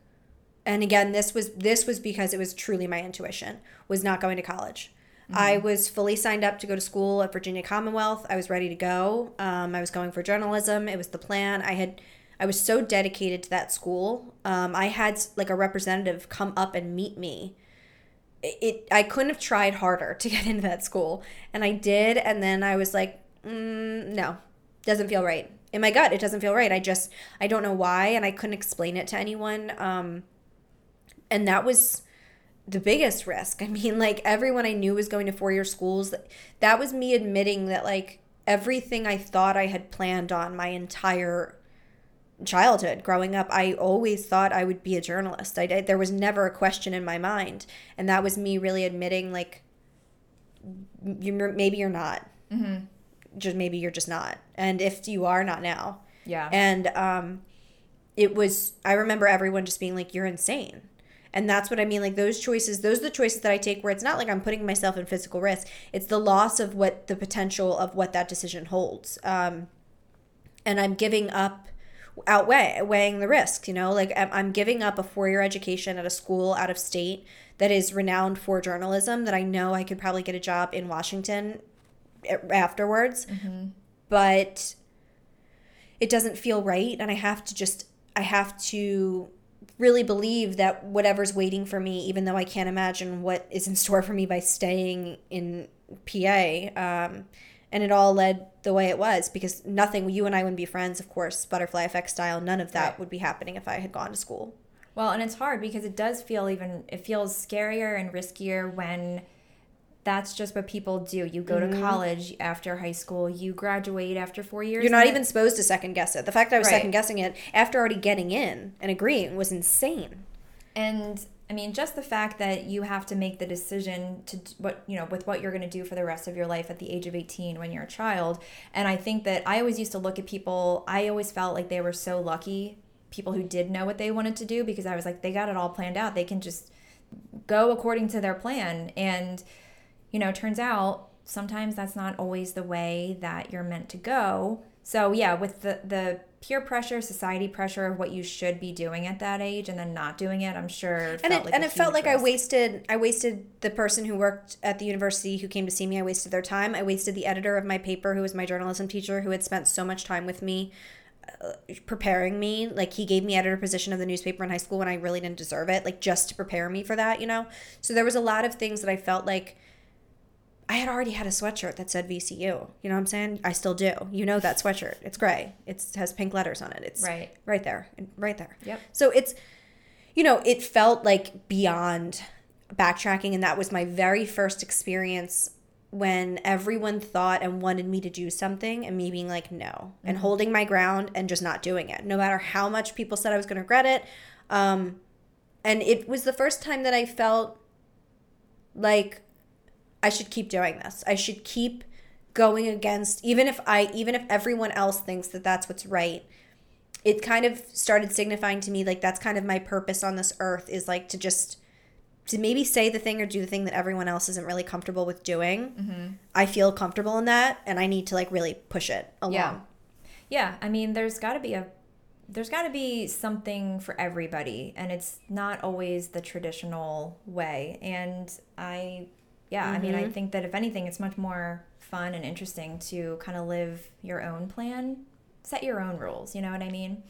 and again this was this was because it was truly my intuition was not going to college. I was fully signed up to go to school at virginia commonwealth. I was ready to go. Um, i was going for journalism. It was the plan. I had i was so dedicated to that school. Um, i had like a representative come up and meet me it I couldn't have tried harder to get into that school, and I did. And then I was like, mm, no, doesn't feel right in my gut. It doesn't feel right. I just I don't know why, and I couldn't explain it to anyone. Um, and that was the biggest risk. I mean, like everyone I knew was going to four year schools. That was me admitting that like everything I thought I had planned on my entire childhood growing up i always thought i would be a journalist. I, did there was never a question in my mind. And that was me really admitting like you maybe you're not. Mm-hmm. just maybe you're just not. And if you are not now. Yeah. And um it was i remember everyone just being like you're insane. And that's what i mean like those choices those are the choices that i take where it's not like i'm putting myself in physical risk. It's the loss of what the potential of what that decision holds. Um and i'm giving up outweigh weighing the risks you know? Like I'm, giving up a four-year education at a school out of state that is renowned for journalism that i know i could probably get a job in washington a- afterwards. But it doesn't feel right and i have to just i have to really believe that whatever's waiting for me, even though I can't imagine what is in store for me by staying in PA, um, and it all led the way it was because nothing, you and I wouldn't be friends, of course, butterfly effect style, none of that Right. would be happening if I had gone to school. Well, and it's hard because it does feel even it feels scarier and riskier when that's just what people do. You go Mm-hmm. to college after high school, you graduate after 4 years. You're not even supposed to second guess it. The fact that I was Right. second guessing it after already getting in and agreeing was insane. and I mean just the fact that you have to make the decision to what, you know, with what you're going to do for the rest of your life at the age of 18 when you're a child. And I think that I always used to look at people, I always felt like they were so lucky people who did know what they wanted to do because I was like they got it all planned out. They can just go according to their plan and you know, turns out sometimes that's not always the way that you're meant to go. So yeah, with the the peer pressure, society pressure of what you should be doing at that age and then not doing it, I'm sure and felt it like and it felt like I wasted I wasted the person who worked at the university who came to see me. I wasted their time. I wasted the editor of my paper, who was my journalism teacher, who had spent so much time with me. Uh, preparing me like he gave me editor position of the newspaper in high school when i really didn't deserve it like just to prepare me for that you know so there was a lot of things that i felt like i had already had a sweatshirt that said vcu you know what i'm saying? I still do. You know that sweatshirt. It's gray. It has pink letters on it. It's Right. right there. Right there. Yep. so it's you know, it felt like beyond backtracking. And that was my very first experience when everyone thought and wanted me to do something and me being like, no, and holding my ground and just not doing it, no matter how much people said I was going to regret it. Um, and it was the first time that I felt like I should keep doing this. I should keep going against even if I even if everyone else thinks that that's what's right it kind of started signifying to me like that's kind of my purpose on this earth is like to just to maybe say the thing or do the thing that everyone else isn't really comfortable with doing. Mm-hmm. I feel comfortable in that, and I need to like really push it along. Yeah. Yeah, I mean, there's got to be a there's got to be something for everybody, and it's not always the traditional way. And I, yeah, I mean, I think that if anything, it's much more fun and interesting to kind of live your own plan, set your own rules. You know what I mean?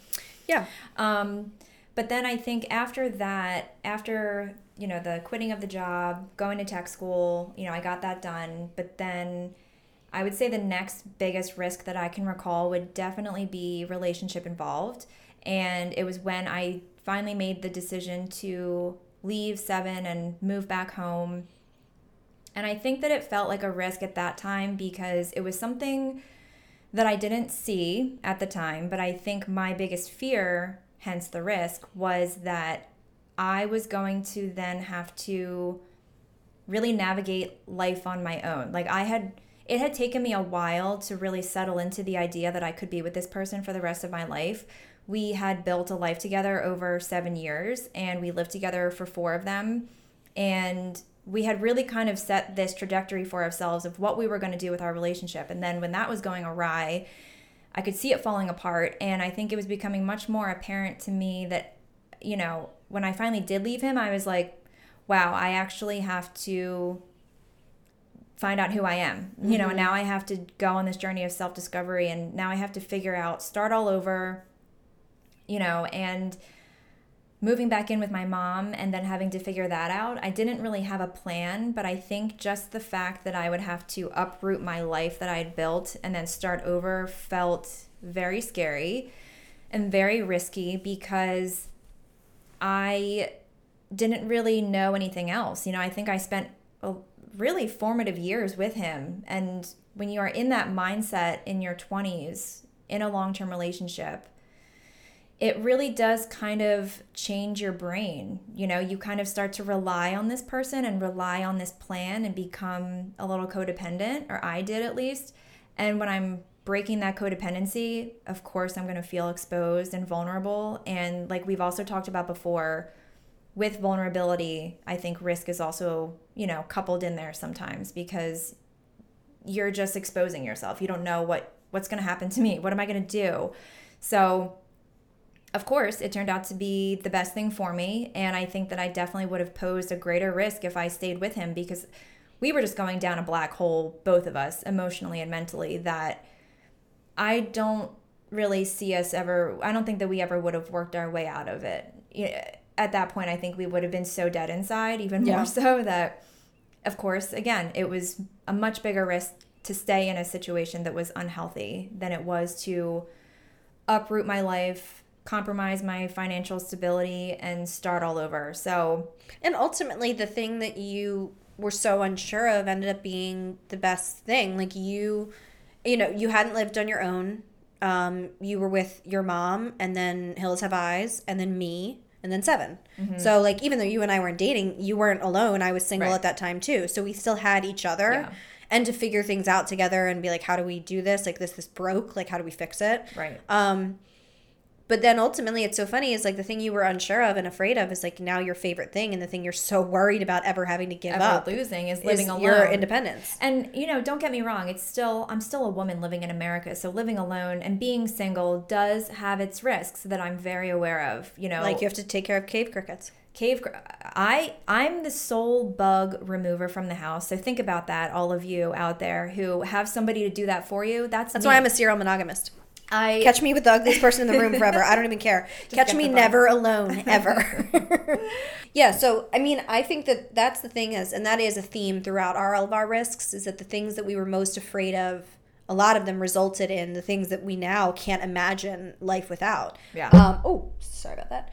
Yeah. Um, but then I think after that, after you know the quitting of the job, going to tech school, you know, I got that done. But then I would say the next biggest risk that I can recall would definitely be relationship involved, and it was when I finally made the decision to leave Seven and move back home. And I think that it felt like a risk at that time because it was something that I didn't see at the time, but I think my biggest fear, hence the risk, was that I was going to then have to really navigate life on my own. Like I had it had taken me a while to really settle into the idea that I could be with this person for the rest of my life. We had built a life together over 7 years and we lived together for 4 of them and we had really kind of set this trajectory for ourselves of what we were going to do with our relationship. And then when that was going awry, I could see it falling apart. And I think it was becoming much more apparent to me that, you know, when I finally did leave him, I was like, wow, I actually have to find out who I am. You know, and mm-hmm. now I have to go on this journey of self discovery. And now I have to figure out, start all over, you know, and moving back in with my mom and then having to figure that out, I didn't really have a plan, but I think just the fact that I would have to uproot my life that I had built and then start over felt very scary and very risky because I didn't really know anything else. You know, I think I spent really formative years with him. And when you are in that mindset in your 20s, in a long term relationship, it really does kind of change your brain. You know, you kind of start to rely on this person and rely on this plan and become a little codependent, or I did at least. And when I'm breaking that codependency, of course, I'm going to feel exposed and vulnerable. And like we've also talked about before, with vulnerability, I think risk is also, you know, coupled in there sometimes because you're just exposing yourself. You don't know what what's going to happen to me. What am I going to do? So, of course, it turned out to be the best thing for me. And I think that I definitely would have posed a greater risk if I stayed with him because we were just going down a black hole, both of us, emotionally and mentally, that I don't really see us ever, I don't think that we ever would have worked our way out of it. At that point, I think we would have been so dead inside, even Yeah. more so that, of course, again, it was a much bigger risk to stay in a situation that was unhealthy than it was to uproot my life, compromise my financial stability, and start all over. So, And ultimately, the thing that you were so unsure of ended up being the best thing. Like you, you know, you hadn't lived on your own. Um, you were with your mom, and then Hills Have Eyes, and then me, and then 7 So, like, even though you and I weren't dating, you weren't alone. I was single Right. at that time too. So we still had each other. Yeah. And to figure things out together and be like, how do we do this? Like, this this broke. Like, how do we fix it? right. Um, but then ultimately, it's so funny is like the thing you were unsure of and afraid of is like now your favorite thing, and the thing you're so worried about ever having to give Ever up losing is is living alone. your independence. And you know, don't get me wrong, it's still I'm still a woman living in America, so living alone and being single does have its risks that I'm very aware of. You know, Like you have to take care of cave crickets. cave I I'm the sole bug remover from the house. So think about that all of you out there who have somebody to do that for you. That's That's me. why I'm a serial monogamist. I Catch me with the ugliest person in the room forever. I don't even care. Catch me never alone ever. yeah. So I mean, I think that that's the thing is, and that is a theme throughout our, all of our risks, is that the things that we were most afraid of. A lot of them resulted in the things that we now can't imagine life without. Yeah. Um, oh, sorry about that.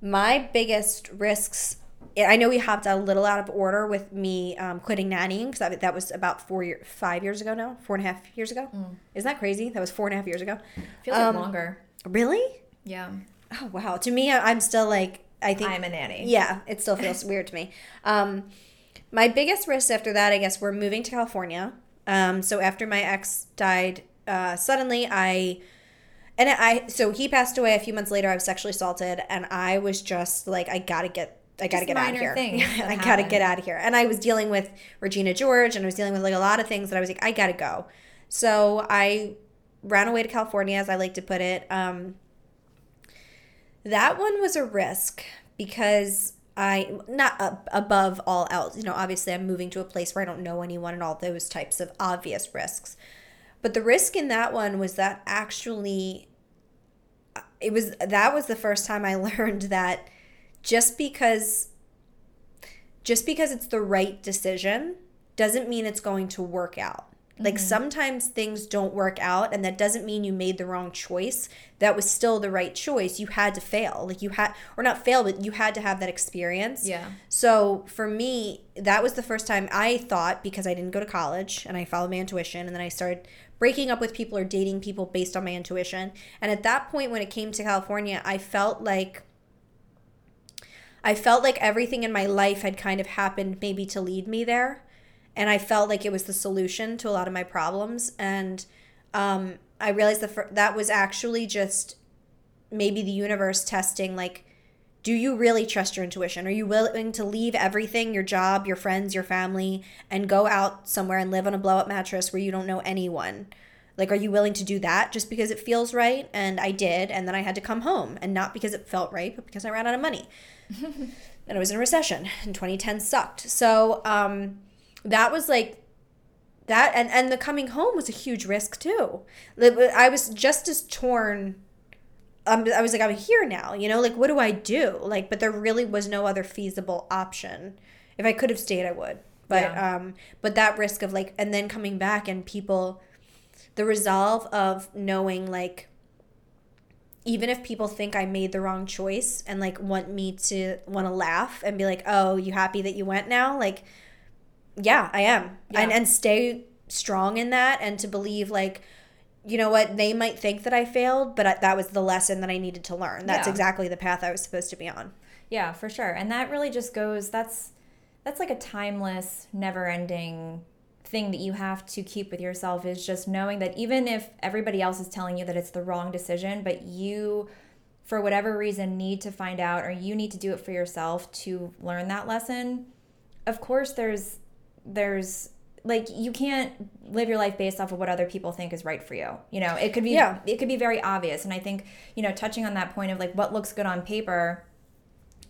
My biggest risks. I know we hopped a little out of order with me um, quitting nannying because that, that was about four year, five years ago now, four and a half years ago. Isn't that crazy? That was four and a half years ago. feels um, like longer. Really? Yeah. Oh wow. To me, I'm still like I think I'm a nanny. yeah, it still feels weird to me. Um, my biggest risk after that, I guess, we're moving to California. Um, so after my ex died uh, suddenly, I and I so he passed away a few months later. I was sexually assaulted, and I was just like, I gotta get. I gotta get out of here. I gotta get out of here. And I was dealing with Regina George, and I was dealing with like a lot of things that I was like, I gotta go. So I ran away to California, as I like to put it. Um, that one was a risk because I not above all else. You know, obviously I'm moving to a place where I don't know anyone and all those types of obvious risks. But the risk in that one was that actually it was that was the first time I learned that just because just because it's the right decision doesn't mean it's going to work out. Like mm-hmm. sometimes things don't work out and that doesn't mean you made the wrong choice. That was still the right choice. You had to fail. Like you had or not fail, but you had to have that experience. Yeah. So for me, that was the first time I thought because I didn't go to college and I followed my intuition and then I started breaking up with people or dating people based on my intuition. And at that point when it came to California, I felt like I felt like everything in my life had kind of happened maybe to lead me there. And I felt like it was the solution to a lot of my problems. And um, I realized that that was actually just maybe the universe testing, like, do you really trust your intuition? Are you willing to leave everything, your job, your friends, your family, and go out somewhere and live on a blow up mattress where you don't know anyone? Like, are you willing to do that just because it feels right? And I did. And then I had to come home. And not because it felt right, but because I ran out of money. and I was in a recession. And 2010 sucked. So um, that was like, that and, and the coming home was a huge risk too. I was just as torn um, I was like, I'm here now, you know, like, what do I do? Like, but there really was no other feasible option. If I could have stayed, I would. But, Yeah. um, but that risk of like, and then coming back and people, the resolve of knowing like, even if people think I made the wrong choice and like want me to want to laugh and be like, oh, you happy that you went now? Like, yeah, I am. Yeah. And, and stay strong in that and to believe like, you know what they might think that i failed but I, that was the lesson that i needed to learn that's Yeah. exactly the path i was supposed to be on Yeah, for sure. And that really just goes that's that's like a timeless, never-ending thing that you have to keep with yourself is just knowing that even if everybody else is telling you that it's the wrong decision, but you for whatever reason need to find out or you need to do it for yourself to learn that lesson. Of course there's there's like you can't live your life based off of what other people think is right for you. You know, it could be Yeah. it could be very obvious and I think, you know, touching on that point of like what looks good on paper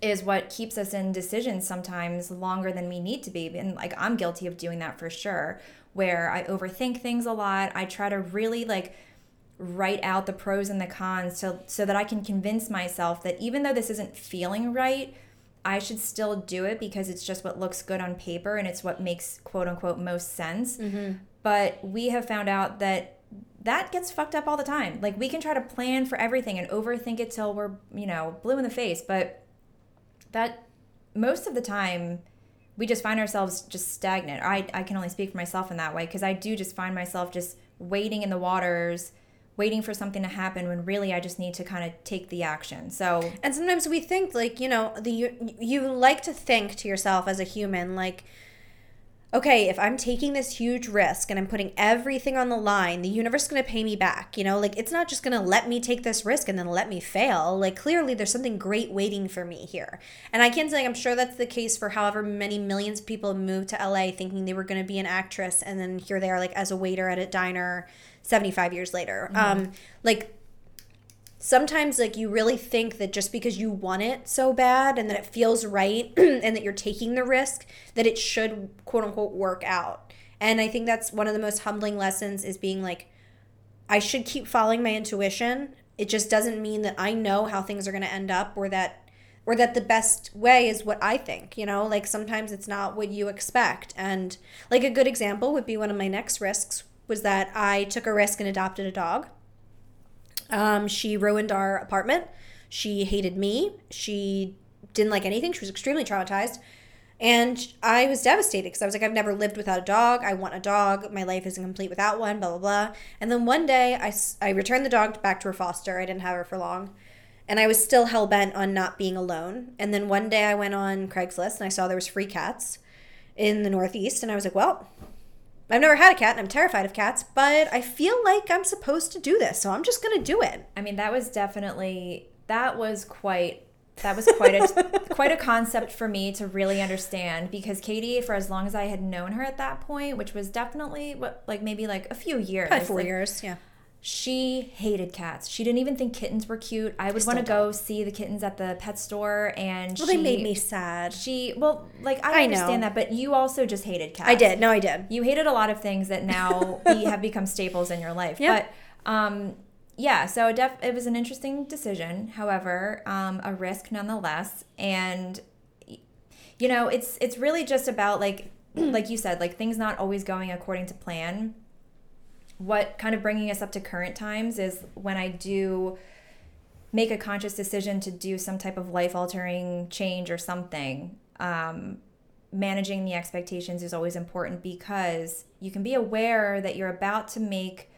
is what keeps us in decisions sometimes longer than we need to be. And like I'm guilty of doing that for sure, where I overthink things a lot. I try to really like write out the pros and the cons so so that I can convince myself that even though this isn't feeling right, I should still do it because it's just what looks good on paper and it's what makes quote unquote most sense. Mm-hmm. But we have found out that that gets fucked up all the time. Like we can try to plan for everything and overthink it till we're, you know, blue in the face, but that most of the time we just find ourselves just stagnant. I I can only speak for myself in that way because I do just find myself just waiting in the waters waiting for something to happen when really I just need to kind of take the action. So And sometimes we think like, you know, the you, you like to think to yourself as a human like okay, if I'm taking this huge risk and I'm putting everything on the line, the universe is going to pay me back. You know, like it's not just going to let me take this risk and then let me fail. Like clearly there's something great waiting for me here. And I can say I'm sure that's the case for however many millions of people moved to LA thinking they were going to be an actress and then here they are like as a waiter at a diner 75 years later. Um like sometimes like you really think that just because you want it so bad and that it feels right and that you're taking the risk that it should quote unquote work out. And i think that's one of the most humbling lessons is being like i should keep following my intuition. It just doesn't mean that i know how things are going to end up or that or that the best way is what i think you know? Like sometimes it's not what you expect. And like a good example would be one of my next risks was that i took a risk and adopted a dog um, she ruined our apartment. She hated me. She didn't like anything. She was extremely traumatized. And I was devastated because I was like, I've never lived without a dog. I want a dog. My life isn't complete without one, blah, blah, blah. And then one day I, I returned the dog back to her foster. I didn't have her for long. And I was still hell bent on not being alone. And then one day I went on Craigslist and I saw there was free cats in the Northeast. And I was like, well, I've never had a cat and I'm terrified of cats, but I feel like I'm supposed to do this, so I'm just going to do it. I mean, that was definitely that was quite that was quite a quite a concept for me to really understand because Katie, for as long as I had known her at that point, which was definitely what like maybe like a few years, Probably four like, years, yeah. She hated cats. She didn't even think kittens were cute. I would want to go see the kittens at the pet store, and Well, she, they made me sad. She well, like I, I understand know. that, but you also just hated cats. I did. No, I did. You hated a lot of things that now be, have become staples in your life. Yeah. But um, yeah, so it, def- it was an interesting decision. However, um, a risk nonetheless, and you know, it's it's really just about like like you said, like things not always going according to plan. What kind of bringing us up to current times is when I do make a conscious decision to do some type of life altering change or something. Um, managing the expectations is always important because you can be aware that you're about to make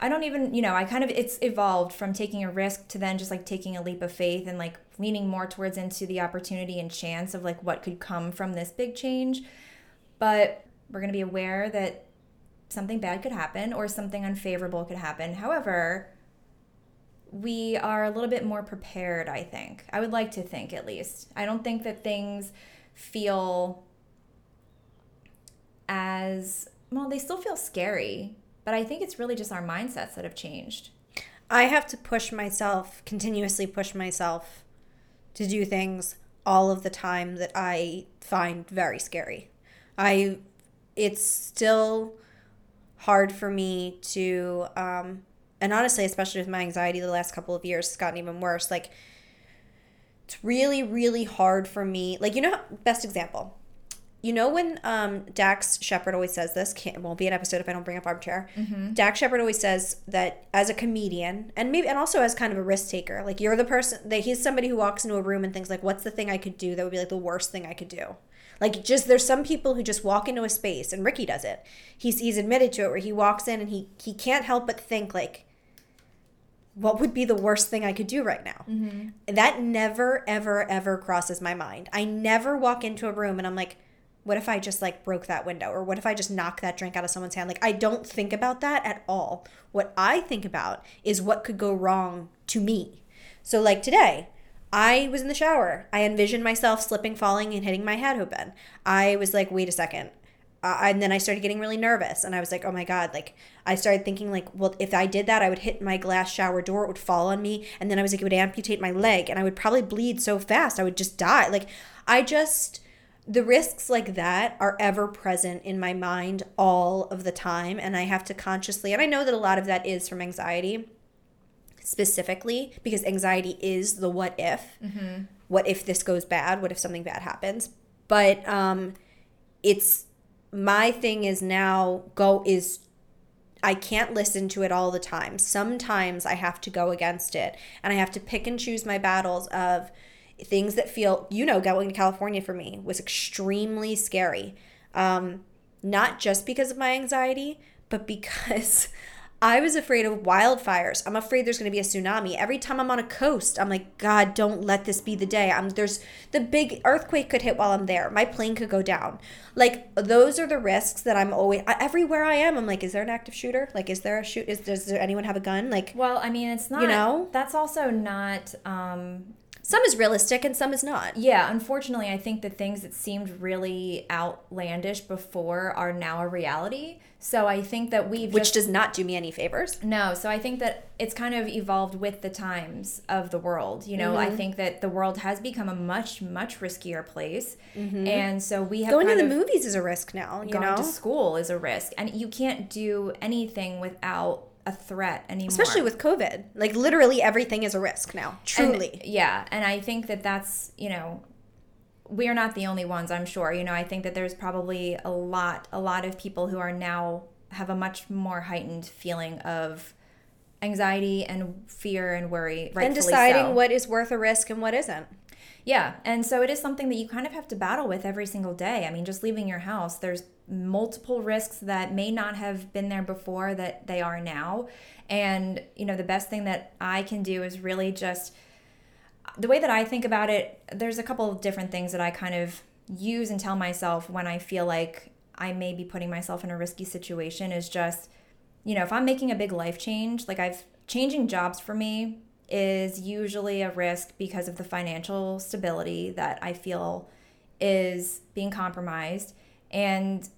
I don't even, you know, I kind of it's evolved from taking a risk to then just like taking a leap of faith and like leaning more towards into the opportunity and chance of like what could come from this big change. But we're going to be aware that something bad could happen or something unfavorable could happen. However, we are a little bit more prepared, I think. I would like to think at least. I don't think that things feel as well, they still feel scary, but I think it's really just our mindsets that have changed. I have to push myself, continuously push myself to do things all of the time that I find very scary. I it's still hard for me to um and honestly, especially with my anxiety the last couple of years, it's gotten even worse. Like it's really really hard for me. Like you know, best example. You know when um, Dax Shepard always says this, can't, won't be an episode if I don't bring up armchair. Dax Shepard always says that as a comedian and maybe and also as kind of a risk taker, like you're the person that he's somebody who walks into a room and thinks like, what's the thing I could do that would be like the worst thing I could do. Like just there's some people who just walk into a space and Ricky does it. He's he's admitted to it where he walks in and he he can't help but think like what would be the worst thing I could do right now? Mm-hmm. That never, ever, ever crosses my mind. I never walk into a room and I'm like, what if I just like broke that window? Or what if I just knock that drink out of someone's hand? Like, I don't think about that at all. What I think about is what could go wrong to me. So, like today, I was in the shower. I envisioned myself slipping, falling, and hitting my head open. I was like, wait a second. Uh, and then I started getting really nervous, and I was like, "Oh my god!" Like I started thinking, like, well, if I did that, I would hit my glass shower door. It would fall on me, and then I was like, it would amputate my leg, and I would probably bleed so fast, I would just die. Like I just, the risks like that are ever present in my mind all of the time and i have to consciously and i know that a lot of that is from anxiety specifically because anxiety is the what if mm-hmm. what if this goes bad what if something bad happens but um it's my thing is now go is I can't listen to it all the time. Sometimes I have to go against it and I have to pick and choose my battles of things that feel, you know, going to California for me was extremely scary. Um, not just because of my anxiety, but because I was afraid of wildfires. I'm afraid there's going to be a tsunami. Every time I'm on a coast, I'm like, God, don't let this be the day. I'm there's the big earthquake could hit while I'm there. My plane could go down. Like those are the risks that I'm always everywhere I am. I'm like, is there an active shooter? Like, is there a shoot? Is does anyone have a gun? Like, well, I mean, it's not. You know, that's also not. um some is realistic and some is not. Yeah, unfortunately, I think the things that seemed really outlandish before are now a reality. So I think that we've which just, does not do me any favors. No, so I think that it's kind of evolved with the times of the world. You know, mm-hmm. I think that the world has become a much much riskier place, mm-hmm. and so we have going to the movies is a risk now. You going know, to school is a risk, and you can't do anything without a threat anymore. Especially with COVID. Like literally everything is a risk now. Truly. And, yeah, and I think that that's, you know, we are not the only ones, I'm sure. You know, I think that there's probably a lot a lot of people who are now have a much more heightened feeling of anxiety and fear and worry and deciding so. what is worth a risk and what isn't. Yeah, and so it is something that you kind of have to battle with every single day. I mean, just leaving your house, there's multiple risks that may not have been there before that they are now. And, you know, the best thing that I can do is really just the way that I think about it, there's a couple of different things that I kind of use and tell myself when I feel like I may be putting myself in a risky situation is just, you know, if I'm making a big life change, like I've changing jobs for me is usually a risk because of the financial stability that I feel is being compromised. And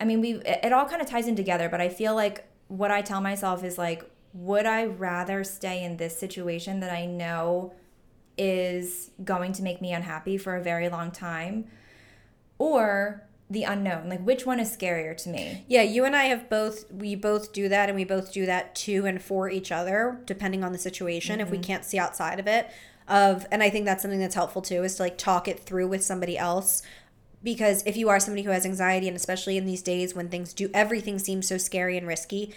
I mean, we it all kind of ties in together, but I feel like what I tell myself is like, would I rather stay in this situation that I know is going to make me unhappy for a very long time or the unknown like which one is scarier to me yeah you and i have both we both do that and we both do that to and for each other depending on the situation mm-hmm. if we mm-hmm. can't see outside of it of and i think that's something that's helpful too is to like talk it through with somebody else because if you are somebody who has anxiety and especially in these days when things do everything seems so scary and risky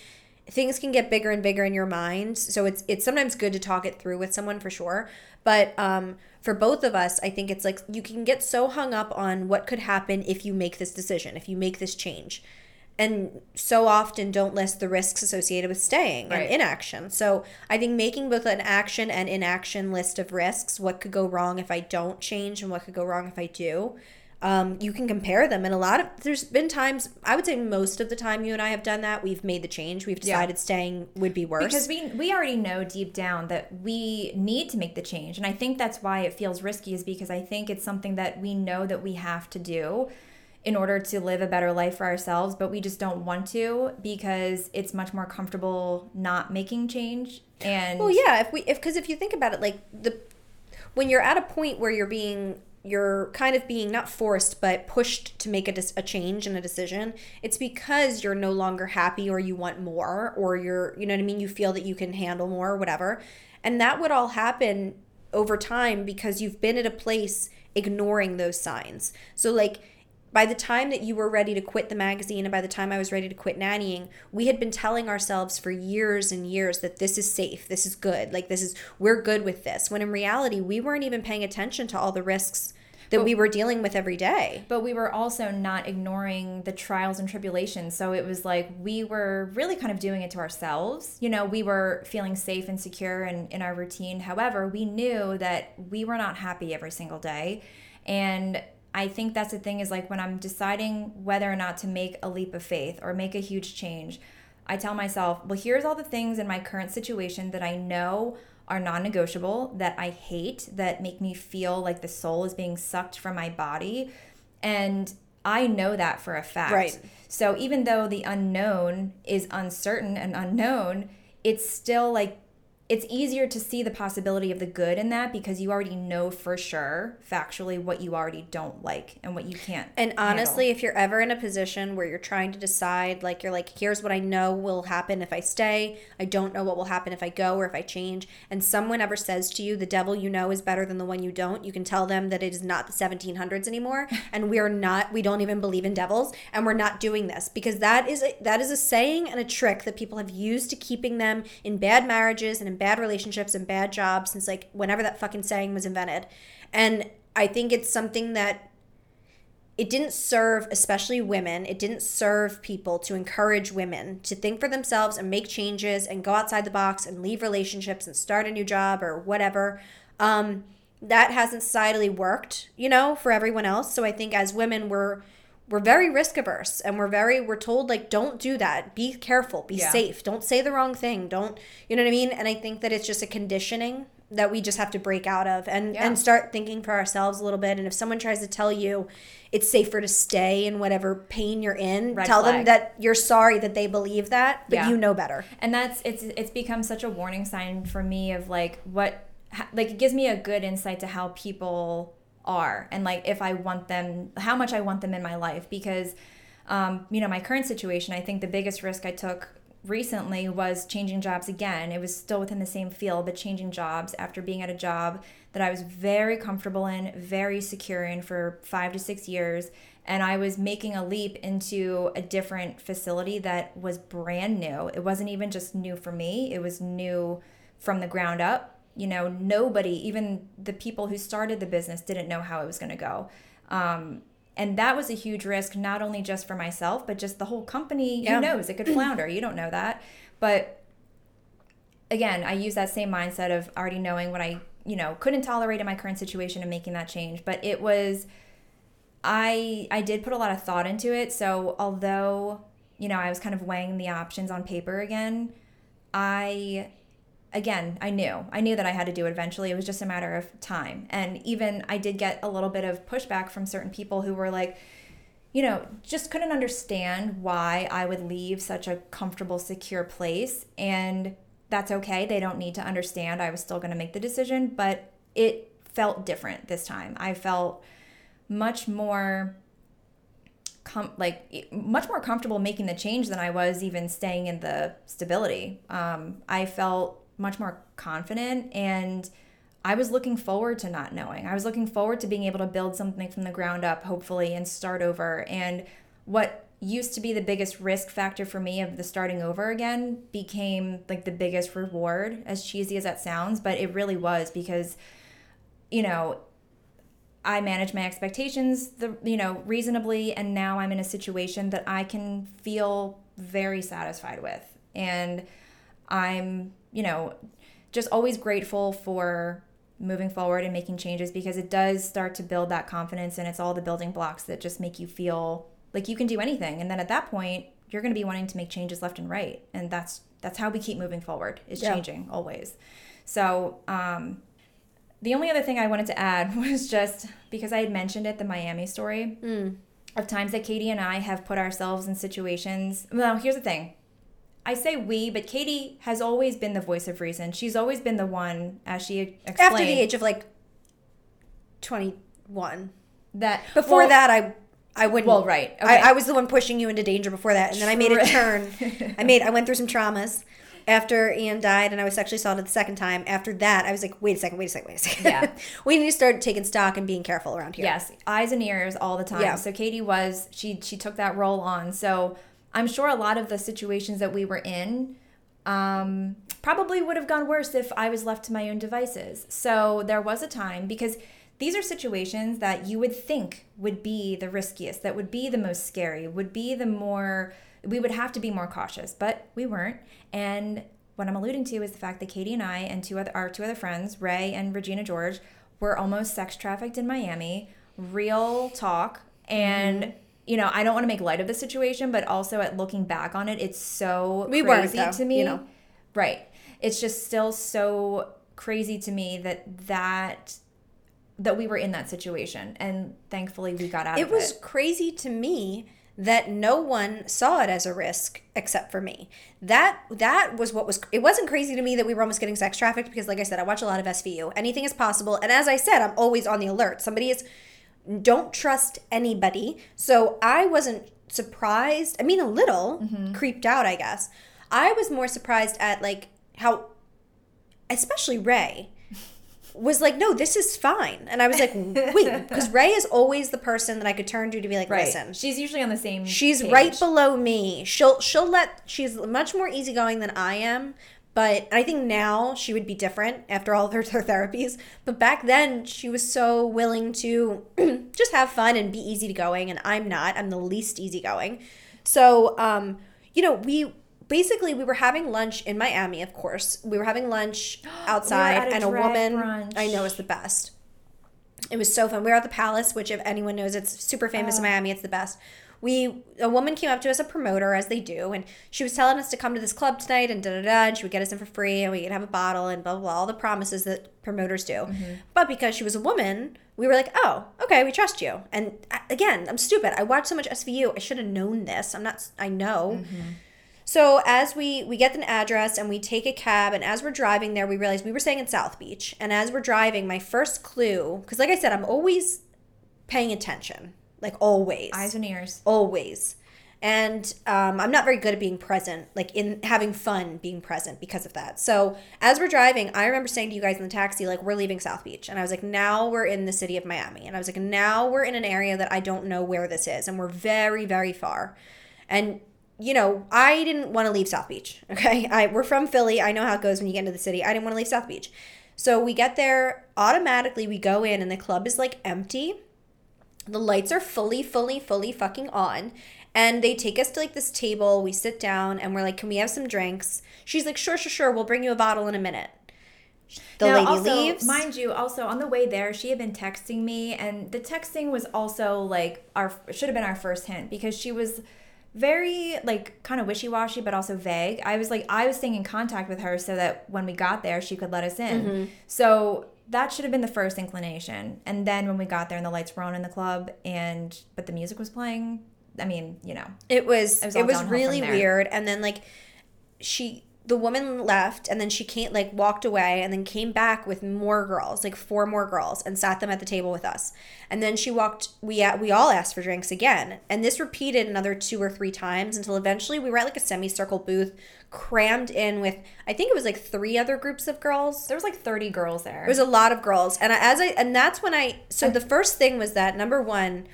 things can get bigger and bigger in your mind so it's it's sometimes good to talk it through with someone for sure but um for both of us i think it's like you can get so hung up on what could happen if you make this decision if you make this change and so often don't list the risks associated with staying right. and inaction. So I think making both an action and inaction list of risks, what could go wrong if I don't change and what could go wrong if I do, um, you can compare them. And a lot of there's been times i would say most of the time you and i have done that we've made the change. We've decided yeah. staying would be worse. Because we we already know deep down that we need to make the change. And i think that's why it feels risky is because i think it's something that we know that we have to do in order to live a better life for ourselves but we just don't want to because it's much more comfortable not making change and well yeah if we if because if you think about it like the when you're at a point where you're being you're kind of being not forced but pushed to make a, a change and a decision it's because you're no longer happy or you want more or you're you know what i mean? You feel that you can handle more or whatever. And that would all happen over time because you've been at a place ignoring those signs. So like by the time that you were ready to quit the magazine and by the time I was ready to quit nannying, we had been telling ourselves for years and years that this is safe, this is good, like this is we're good with this. When in reality, we weren't even paying attention to all the risks that but, we were dealing with every day. But we were also not ignoring the trials and tribulations. So it was like we were really kind of doing it to ourselves. You know, we were feeling safe and secure in, in our routine. However, we knew that we were not happy every single day. And I think that's the thing is like when I'm deciding whether or not to make a leap of faith or make a huge change, I tell myself, well, here's all the things in my current situation that I know are non negotiable, that I hate, that make me feel like the soul is being sucked from my body. And I know that for a fact. Right. So even though the unknown is uncertain and unknown, it's still like it's easier to see the possibility of the good in that because you already know for sure factually what you already don't like and what you can't. And honestly, handle. if you're ever in a position where you're trying to decide, like you're like, here's what I know will happen if I stay, I don't know what will happen if I go or if I change, and someone ever says to you, the devil you know is better than the one you don't, you can tell them that it is not the 1700s anymore, and we are not, we don't even believe in devils, and we're not doing this because that is a, that is a saying and a trick that people have used to keeping them in bad marriages and in bad relationships and bad jobs since like whenever that fucking saying was invented. And I think it's something that it didn't serve especially women it didn't serve people to encourage women to think for themselves and make changes and go outside the box and leave relationships and start a new job or whatever um, that hasn't societally worked you know for everyone else so i think as women we're we're very risk averse and we're very we're told like don't do that. Be careful. Be Yeah. safe. Don't say the wrong thing. Don't you know what i mean? And i think that it's just a conditioning that we just have to break out of and Yeah. and start thinking for ourselves a little bit. And if someone tries to tell you it's safer to stay in whatever pain you're in Red tell them that you're sorry that they believe that but Yeah. you know better. And that's it's it's become such a warning sign for me of like what like it gives me a good insight to how people are and like if I want them how much I want them in my life because um you know my current situation I think the biggest risk I took recently was changing jobs again it was still within the same field but changing jobs after being at a job that I was very comfortable in very secure in for 5 to 6 years and I was making a leap into a different facility that was brand new. It wasn't even just new for me, it was new from the ground up. You know, nobody, even the people who started the business, didn't know how it was going to go. Um, and that was a huge risk, not only just for myself, but just the whole company. Yeah. Who knows? It could flounder. You don't know that. But again, I use that same mindset of already knowing what I, you know, couldn't tolerate in my current situation and making that change. But it was I I did put a lot of thought into it. So although you know I was kind of weighing the options on paper again, I again I knew I knew that I had to do it eventually. It was just a matter of time. And even I did get a little bit of pushback from certain people who were like, you know, just couldn't understand why I would leave such a comfortable, secure place. And that's okay. They don't need to understand. I was still going to make the decision, but it felt different this time. I felt much more com- like much more comfortable making the change than I was even staying in the stability. Um, I felt much more confident and I was looking forward to not knowing. I was looking forward to being able to build something from the ground up, hopefully, and start over. And what used to be the biggest risk factor for me of the starting over again became like the biggest reward, as cheesy as that sounds, but it really was because, you know, I manage my expectations the you know reasonably and now I'm in a situation that I can feel very satisfied with and I'm you know just always grateful for moving forward and making changes because it does start to build that confidence and it's all the building blocks that just make you feel like you can do anything and then at that point you're going to be wanting to make changes left and right and that's that's how we keep moving forward is Yeah. changing always so um the only other thing I wanted to add was just because I had mentioned it, the Miami story of times that Katie and I have put ourselves in situations. Well, here's the thing. I say we, but Katie has always been the voice of reason. She's always been the one, as she explained, after the age of like 21 that before well, that i i wouldn't Well, right. I, Okay. I was the one pushing you into danger before that and then i made a turn i made i went through some traumas after Ian died and I was sexually assaulted the second time, after that, I was like, wait a second, wait a second, wait a second. Yeah. we need to start taking stock and being careful around here. Yes, eyes and ears all the time. Yeah. So Katie was she she took that role on. So I'm sure a lot of the situations that we were in um, probably would have gone worse if I was left to my own devices. So there was a time because these are situations that you would think would be the riskiest, that would be the most scary, would be the more we would have to be more cautious, but we weren't. And what I'm alluding to is the fact that Katie and I and two other our two other friends, Ray and Regina George, were almost sex trafficked in Miami. Real talk. And you know, I don't want to make light of the situation, but also at looking back on it, it's so We crazy though, to me. you know. Right. It's just still so crazy to me that that that we were in that situation and thankfully we got out of It was it. crazy to me that no one saw it as a risk except for me. That that was what was it wasn't crazy to me that we were almost getting sex trafficked because like I said I watch a lot of SVU. Anything is possible and as I said I'm always on the alert. Somebody is don't trust anybody. So I wasn't surprised. I mean a little mm-hmm. creeped out I guess. I was more surprised at like how especially Ray was like, no, this is fine. And I was like, wait, because Ray is always the person that I could turn to to be like, Right. listen, She's usually on the same. she's page. right below me. She'll she'll let she's much more easygoing than I am. But I think now she would be different after all of her, her therapies. But back then, she was so willing to just have fun and be easy to going, and I'm not. I'm the least easygoing. So, um, you know, we basically we were having lunch in Miami. Of course, we were having lunch outside, a and a woman. brunch. I know it's the best. It was so fun. We were at the Palace, which if anyone knows, it's super famous in Miami. It's the best. We a woman came up to us, a promoter, as they do, and she was telling us to come to this club tonight and da da da. And she would get us in for free, and we could have a bottle and blah blah. blah all the promises that promoters do. Mm-hmm. But because she was a woman, we were like, oh, okay, we trust you. And again, I'm stupid. I watched so much SVU. I should have known this. I'm not. I know. Mm-hmm. So as we we get an address and we take a cab, and as we're driving there, we realize we were staying in South Beach. And as we're driving, my first clue, because like I said, I'm always paying attention, like always, eyes and ears. always. And um, I'm not very good at being present, like in having fun being present because of that. So as we're driving, I remember saying to you guys in the taxi, like, we're leaving South Beach. And I was like, now we're in the city of Miami. And I was like, now we're in an area that I don't know where this is. And we're very, very far. And you know, I didn't want to leave South Beach. Okay, I we're from Philly. I know how it goes when you get into the city. I didn't want to leave South Beach, so we get there automatically. We go in, and the club is like empty. The lights are fully, fully, fully fucking on, and they take us to like this table. We sit down, and we're like, "Can we have some drinks?" She's like, "Sure, sure, sure. We'll bring you a bottle in a minute." The Now, lady also, leaves. Mind you, also on the way there, she had been texting me, and the texting was also like our should have been our first hint because she was very like kind of wishy washy, but also vague. I was like, I was staying in contact with her so that when we got there, she could let us in. Mm-hmm. So that should have been the first inclination. And then when we got there and the lights were on in the club, and but the music was playing. I mean, you know, It was It was it was, really weird and then like she the woman left and then she came like walked away and then came back with more girls like four more girls and sat them at the table with us and then she walked we we all asked for drinks again and this repeated another two or three times until eventually we were at like a semicircle booth crammed in with i think it was like three other groups of girls there was like thirty girls there. there was a lot of girls, and I- as I and that's when I. So the first thing was that number one.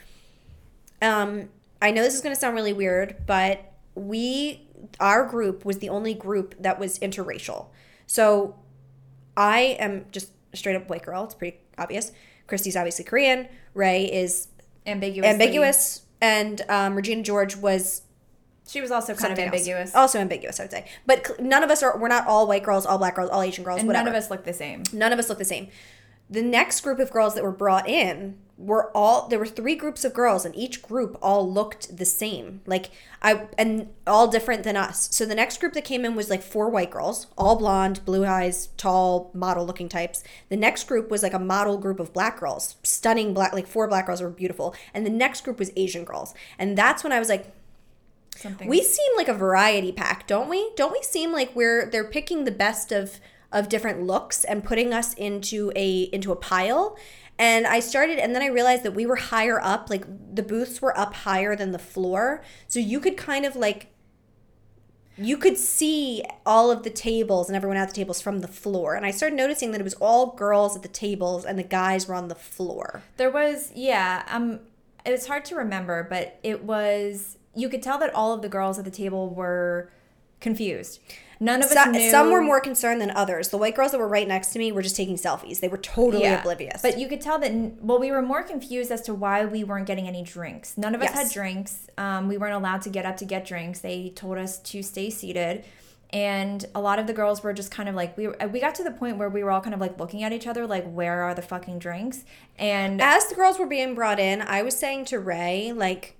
Um, I know this is going to sound really weird, but we, our group was the only group that was interracial. So, I am just straight up white girl. It's pretty obvious. Christy's obviously Korean. Ray is ambiguous. ambiguous, and um, Regina George was She was also kind of something else. ambiguous. Also ambiguous, I would say. But none of us are. We're not all white girls, all black girls, all Asian girls. and whatever. none of us look the same. None of us look the same. The next group of girls that were brought in were all there were three groups of girls and each group all looked the same. Like I and all different than us. So the next group that came in was like four white girls, all blonde, blue eyes, tall, model looking types. The next group was like a model group of black girls, stunning black like four black girls were beautiful. And the next group was Asian girls. And that's when I was like Something we seem like a variety pack, don't we? Don't we seem like we're they're picking the best of of different looks and putting us into a into a pile. And I started and then I realized that we were higher up, like the booths were up higher than the floor. So you could kind of like you could see all of the tables and everyone at the tables from the floor. And I started noticing that it was all girls at the tables and the guys were on the floor. There was, yeah. Um, it's hard to remember, but it was. You could tell that all of the girls at the table were confused. None of us knew. some were more concerned than others. The white girls that were right next to me were just taking selfies. They were totally Yeah. oblivious. But you could tell that. Well, we were more confused as to why we weren't getting any drinks. None of us Yes. had drinks. Um, we weren't allowed to get up to get drinks. They told us to stay seated. And a lot of the girls were just kind of like we were, we got to the point where we were all kind of like looking at each other like where are the fucking drinks? And as the girls were being brought in, I was saying to Ray, like,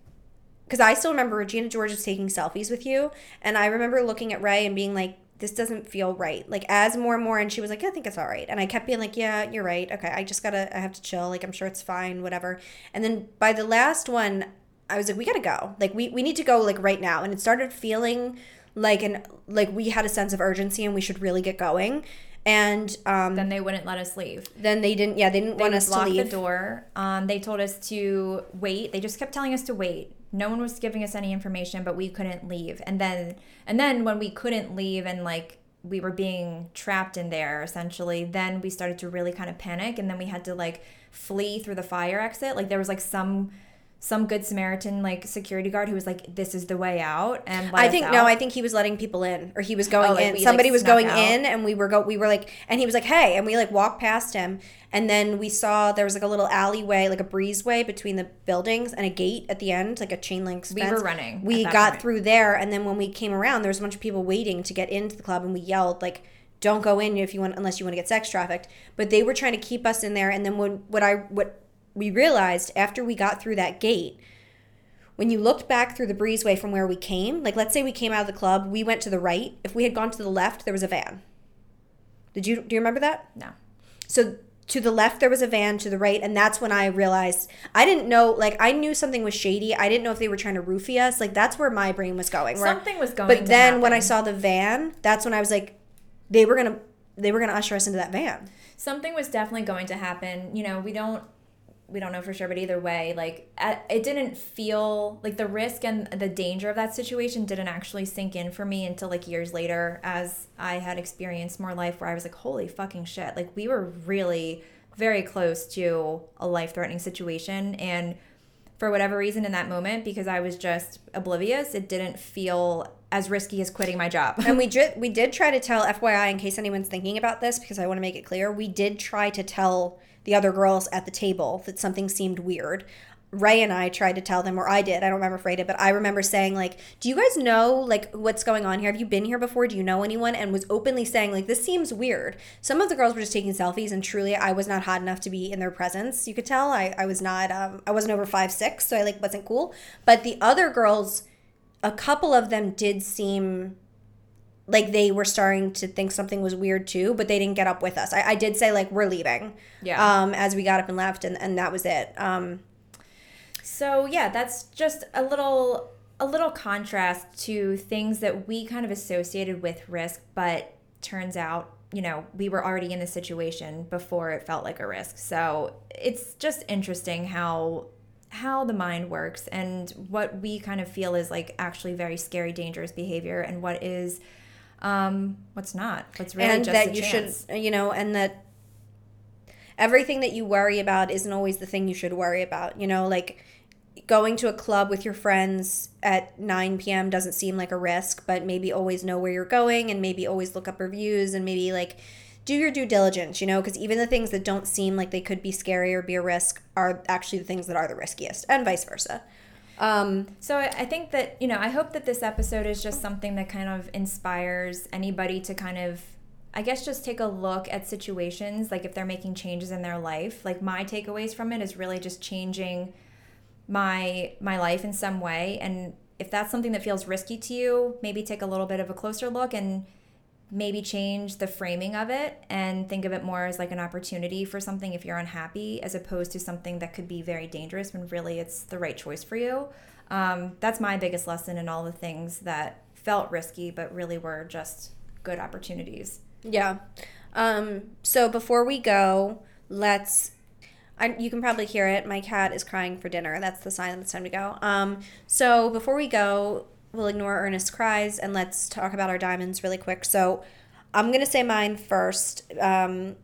because I still remember Regina George was taking selfies with you. And I remember looking at Ray and being like, this doesn't feel right. Like, as more and more, and she was like, I think it's all right. And I kept being like, yeah, you're right. Okay, I just gotta, I have to chill. Like, I'm sure it's fine, whatever. And then by the last one, I was like, we gotta go. Like we we need to go like right now. And it started feeling like an like we had a sense of urgency and we should really get going. And um, then they wouldn't let us leave. Then they didn't. Yeah, they didn't They want us to leave. the door. Um, they told us to wait. They just kept telling us to wait. No one was giving us any information, but we couldn't leave. And then, and then when we couldn't leave, and like we were being trapped in there, essentially, then we started to really kind of panic, and then we had to like flee through the fire exit. Like there was like some some good Samaritan like security guard who was like, "This is the way out," and I think out. no, I think he was letting people in, or he was going Oh, like in. like, Somebody was going out? in, and we were go. We were like, and he was like, "Hey," and we like walked past him, and then we saw there was like a little alleyway, like a breezeway between the buildings, and a gate at the end, like a chain link. We were running We got point. through there, and then when we came around, there was a bunch of people waiting to get into the club, and we yelled like. Don't go in if you want, unless you want to get sex trafficked. But they were trying to keep us in there. And then when what I what we realized after we got through that gate, when you looked back through the breezeway from where we came, like let's say we came out of the club, we went to the right. If we had gone to the left, there was a van. Did you do you remember that? no. So to the left there was a van, to the right, and that's when I realized I didn't know like I knew something was shady. I didn't know if they were trying to roofie us. Like that's where my brain was going. where- Something was going But then when I saw the van, that's when I was like, they were gonna they were gonna usher us into that van. something was definitely going to happen you know we don't we don't know for sure but either way like it didn't feel like the risk and the danger of that situation didn't actually sink in for me until like years later as i had experienced more life where i was like holy fucking shit. Like we were really very close to a life threatening situation and for whatever reason in that moment because i was just oblivious it didn't feel as risky as quitting my job. And we did we did try to tell FYI in case anyone's thinking about this because I want to make it clear we did try to tell the other girls at the table that something seemed weird. Ray and I tried to tell them, or I did. I don't remember if Ray did, but I remember saying like, "Do you guys know like what's going on here? Have you been here before? Do you know anyone?" And was openly saying like, "This seems weird." Some of the girls were just taking selfies, and truly, I was not hot enough to be in their presence. You could tell I I was not. Um, I wasn't over five six, so I like wasn't cool. But the other girls, a couple of them did seem like they were starting to think something was weird too, but they didn't get up with us. I, I did say like we're leaving. Yeah. Um, as we got up and left, and, and that was it. Um, So yeah, that's just a little a little contrast to things that we kind of associated with risk, but turns out, you know, we were already in the situation before it felt like a risk. So it's just interesting how how the mind works and what we kind of feel is like actually very scary, dangerous behavior and what is um what's not. What's really and just that you chance. should, you know, and that everything that you worry about isn't always the thing you should worry about. You know, like going to a club with your friends at 9 p.m. doesn't seem like a risk, but maybe always know where you're going and maybe always look up reviews and maybe like do your due diligence, you know, because even the things that don't seem like they could be scary or be a risk are actually the things that are the riskiest, and vice versa. Um, So I I think that, you know, I hope that this episode is just something that kind of inspires anybody to kind of I guess just take a look at situations like if they're making changes in their life. Like my takeaways from it is really just changing my my life in some way and if that's something that feels risky to you, maybe take a little bit of a closer look and maybe change the framing of it and think of it more as like an opportunity for something if you're unhappy as opposed to something that could be very dangerous when really it's the right choice for you um, that's my biggest lesson in all the things that felt risky but really were just good opportunities Yeah. Um, so before we go, let's. I, you can probably hear it. My cat is crying for dinner. That's the sign that it's time to go. Um, so before we go, we'll ignore Ernest's cries and let's talk about our diamonds really quick. So I'm going to say mine first. Um,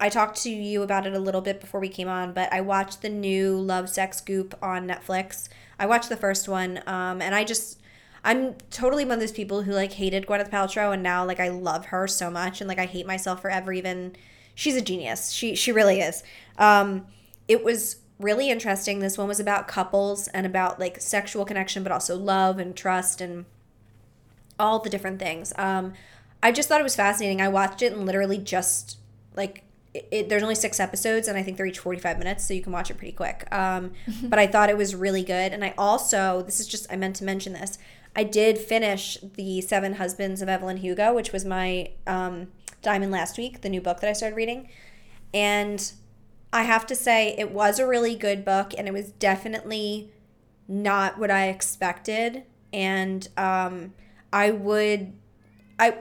I talked to you about it a little bit before we came on, but I watched the new Love Sex Goop on Netflix. I watched the first one, um, and I just I'm totally one of those people who like hated Gwyneth Paltrow, and now like I love her so much, and like I hate myself for ever even. She's a genius. She she really is. Um, it was really interesting. This one was about couples and about like sexual connection, but also love and trust and all the different things. Um, I just thought it was fascinating. I watched it and literally just like it, it, there's only six episodes and I think they're each 45 minutes, so you can watch it pretty quick. Um, but I thought it was really good. And I also, this is just, I meant to mention this. I did finish The Seven Husbands of Evelyn Hugo, which was my um, diamond last week, the new book that I started reading. And I have to say, it was a really good book and it was definitely not what I expected, and um, I would, I,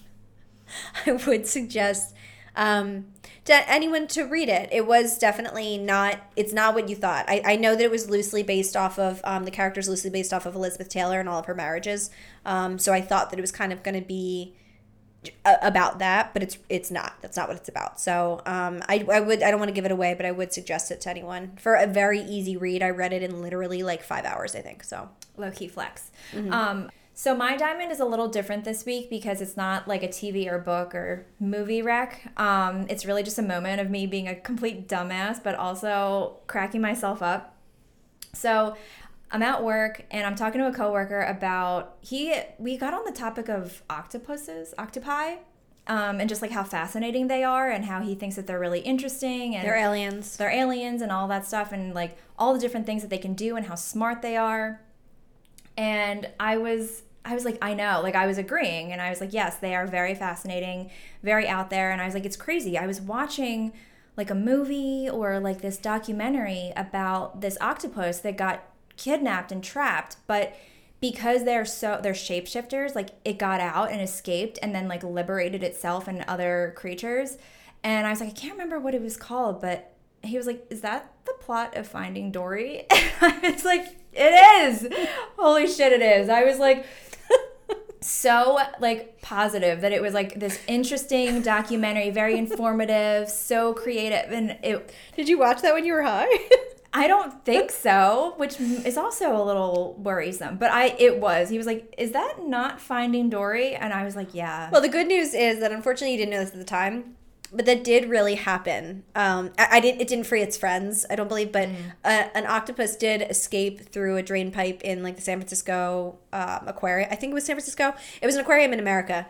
I would suggest um, to anyone to read it. It was definitely not. It's not what you thought. I, I know that it was loosely based off of um, the characters loosely based off of Elizabeth Taylor and all of her marriages. Um, so I thought that it was kind of going to be about that, but it's it's not. That's not what it's about. So um, I, I would I don't want to give it away, but I would suggest it to anyone for a very easy read. I read it in literally like five hours, I think. So low key flex. Mm-hmm. Um, so my diamond is a little different this week because it's not like a TV or book or movie wreck. Um, it's really just a moment of me being a complete dumbass, but also cracking myself up. So I'm at work and I'm talking to a coworker about he we got on the topic of octopuses, octopi, um, and just like how fascinating they are and how he thinks that they're really interesting and they're aliens. They're aliens and all that stuff and like all the different things that they can do and how smart they are. And I was I was like, I know. Like I was agreeing and I was like, yes, they are very fascinating, very out there. And I was like, it's crazy. I was watching like a movie or like this documentary about this octopus that got kidnapped and trapped, but because they're so they're shapeshifters, like it got out and escaped and then like liberated itself and other creatures. And I was like, I can't remember what it was called, but he was like, "Is that the plot of Finding Dory?" And I was like, "It is." Holy shit, it is. I was like so like positive that it was like this interesting documentary, very informative, so creative and it Did you watch that when you were high? I don't think so, which is also a little worrisome. But I, it was. He was like, "Is that not Finding Dory?" And I was like, "Yeah." Well, the good news is that unfortunately you didn't know this at the time, but that did really happen. Um, I, I didn't. It didn't free its friends, I don't believe, but mm. uh, an octopus did escape through a drain pipe in like the San Francisco um, aquarium. I think it was San Francisco. It was an aquarium in America.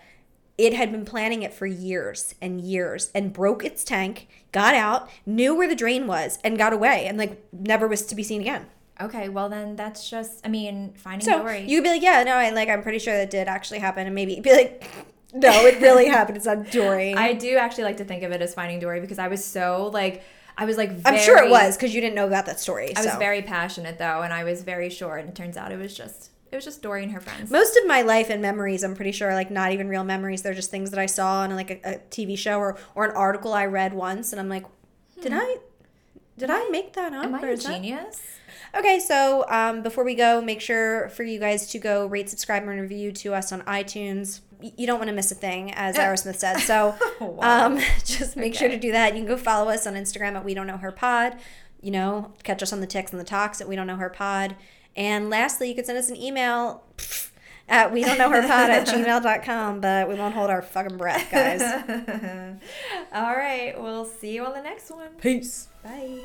It had been planning it for years and years and broke its tank, got out, knew where the drain was, and got away and like never was to be seen again. Okay, well then that's just I mean, finding so Dory. You'd be like, yeah, no, I like I'm pretty sure that did actually happen and maybe be like no, it really happened. It's not Dory. I do actually like to think of it as finding Dory because I was so like I was like very, I'm sure it was because you didn't know about that story. I so. was very passionate though, and I was very sure, and it turns out it was just it was just Dory and her friends. Most of my life and memories, I'm pretty sure, like not even real memories. They're just things that I saw on like a, a TV show or or an article I read once, and I'm like, did hmm. I, did I, I, make that up? Am I a genius? That... Okay, so um, before we go, make sure for you guys to go rate, subscribe, and review to us on iTunes. You don't want to miss a thing, as Aerosmith said. So wow. um, just make okay. sure to do that. You can go follow us on Instagram at We Don't Know Her Pod. You know, catch us on the ticks and the talks at We Don't Know Her Pod. And lastly, you can send us an email at we don't know her pod at gmail.com, but we won't hold our fucking breath, guys. All right. We'll see you on the next one. Peace. Bye.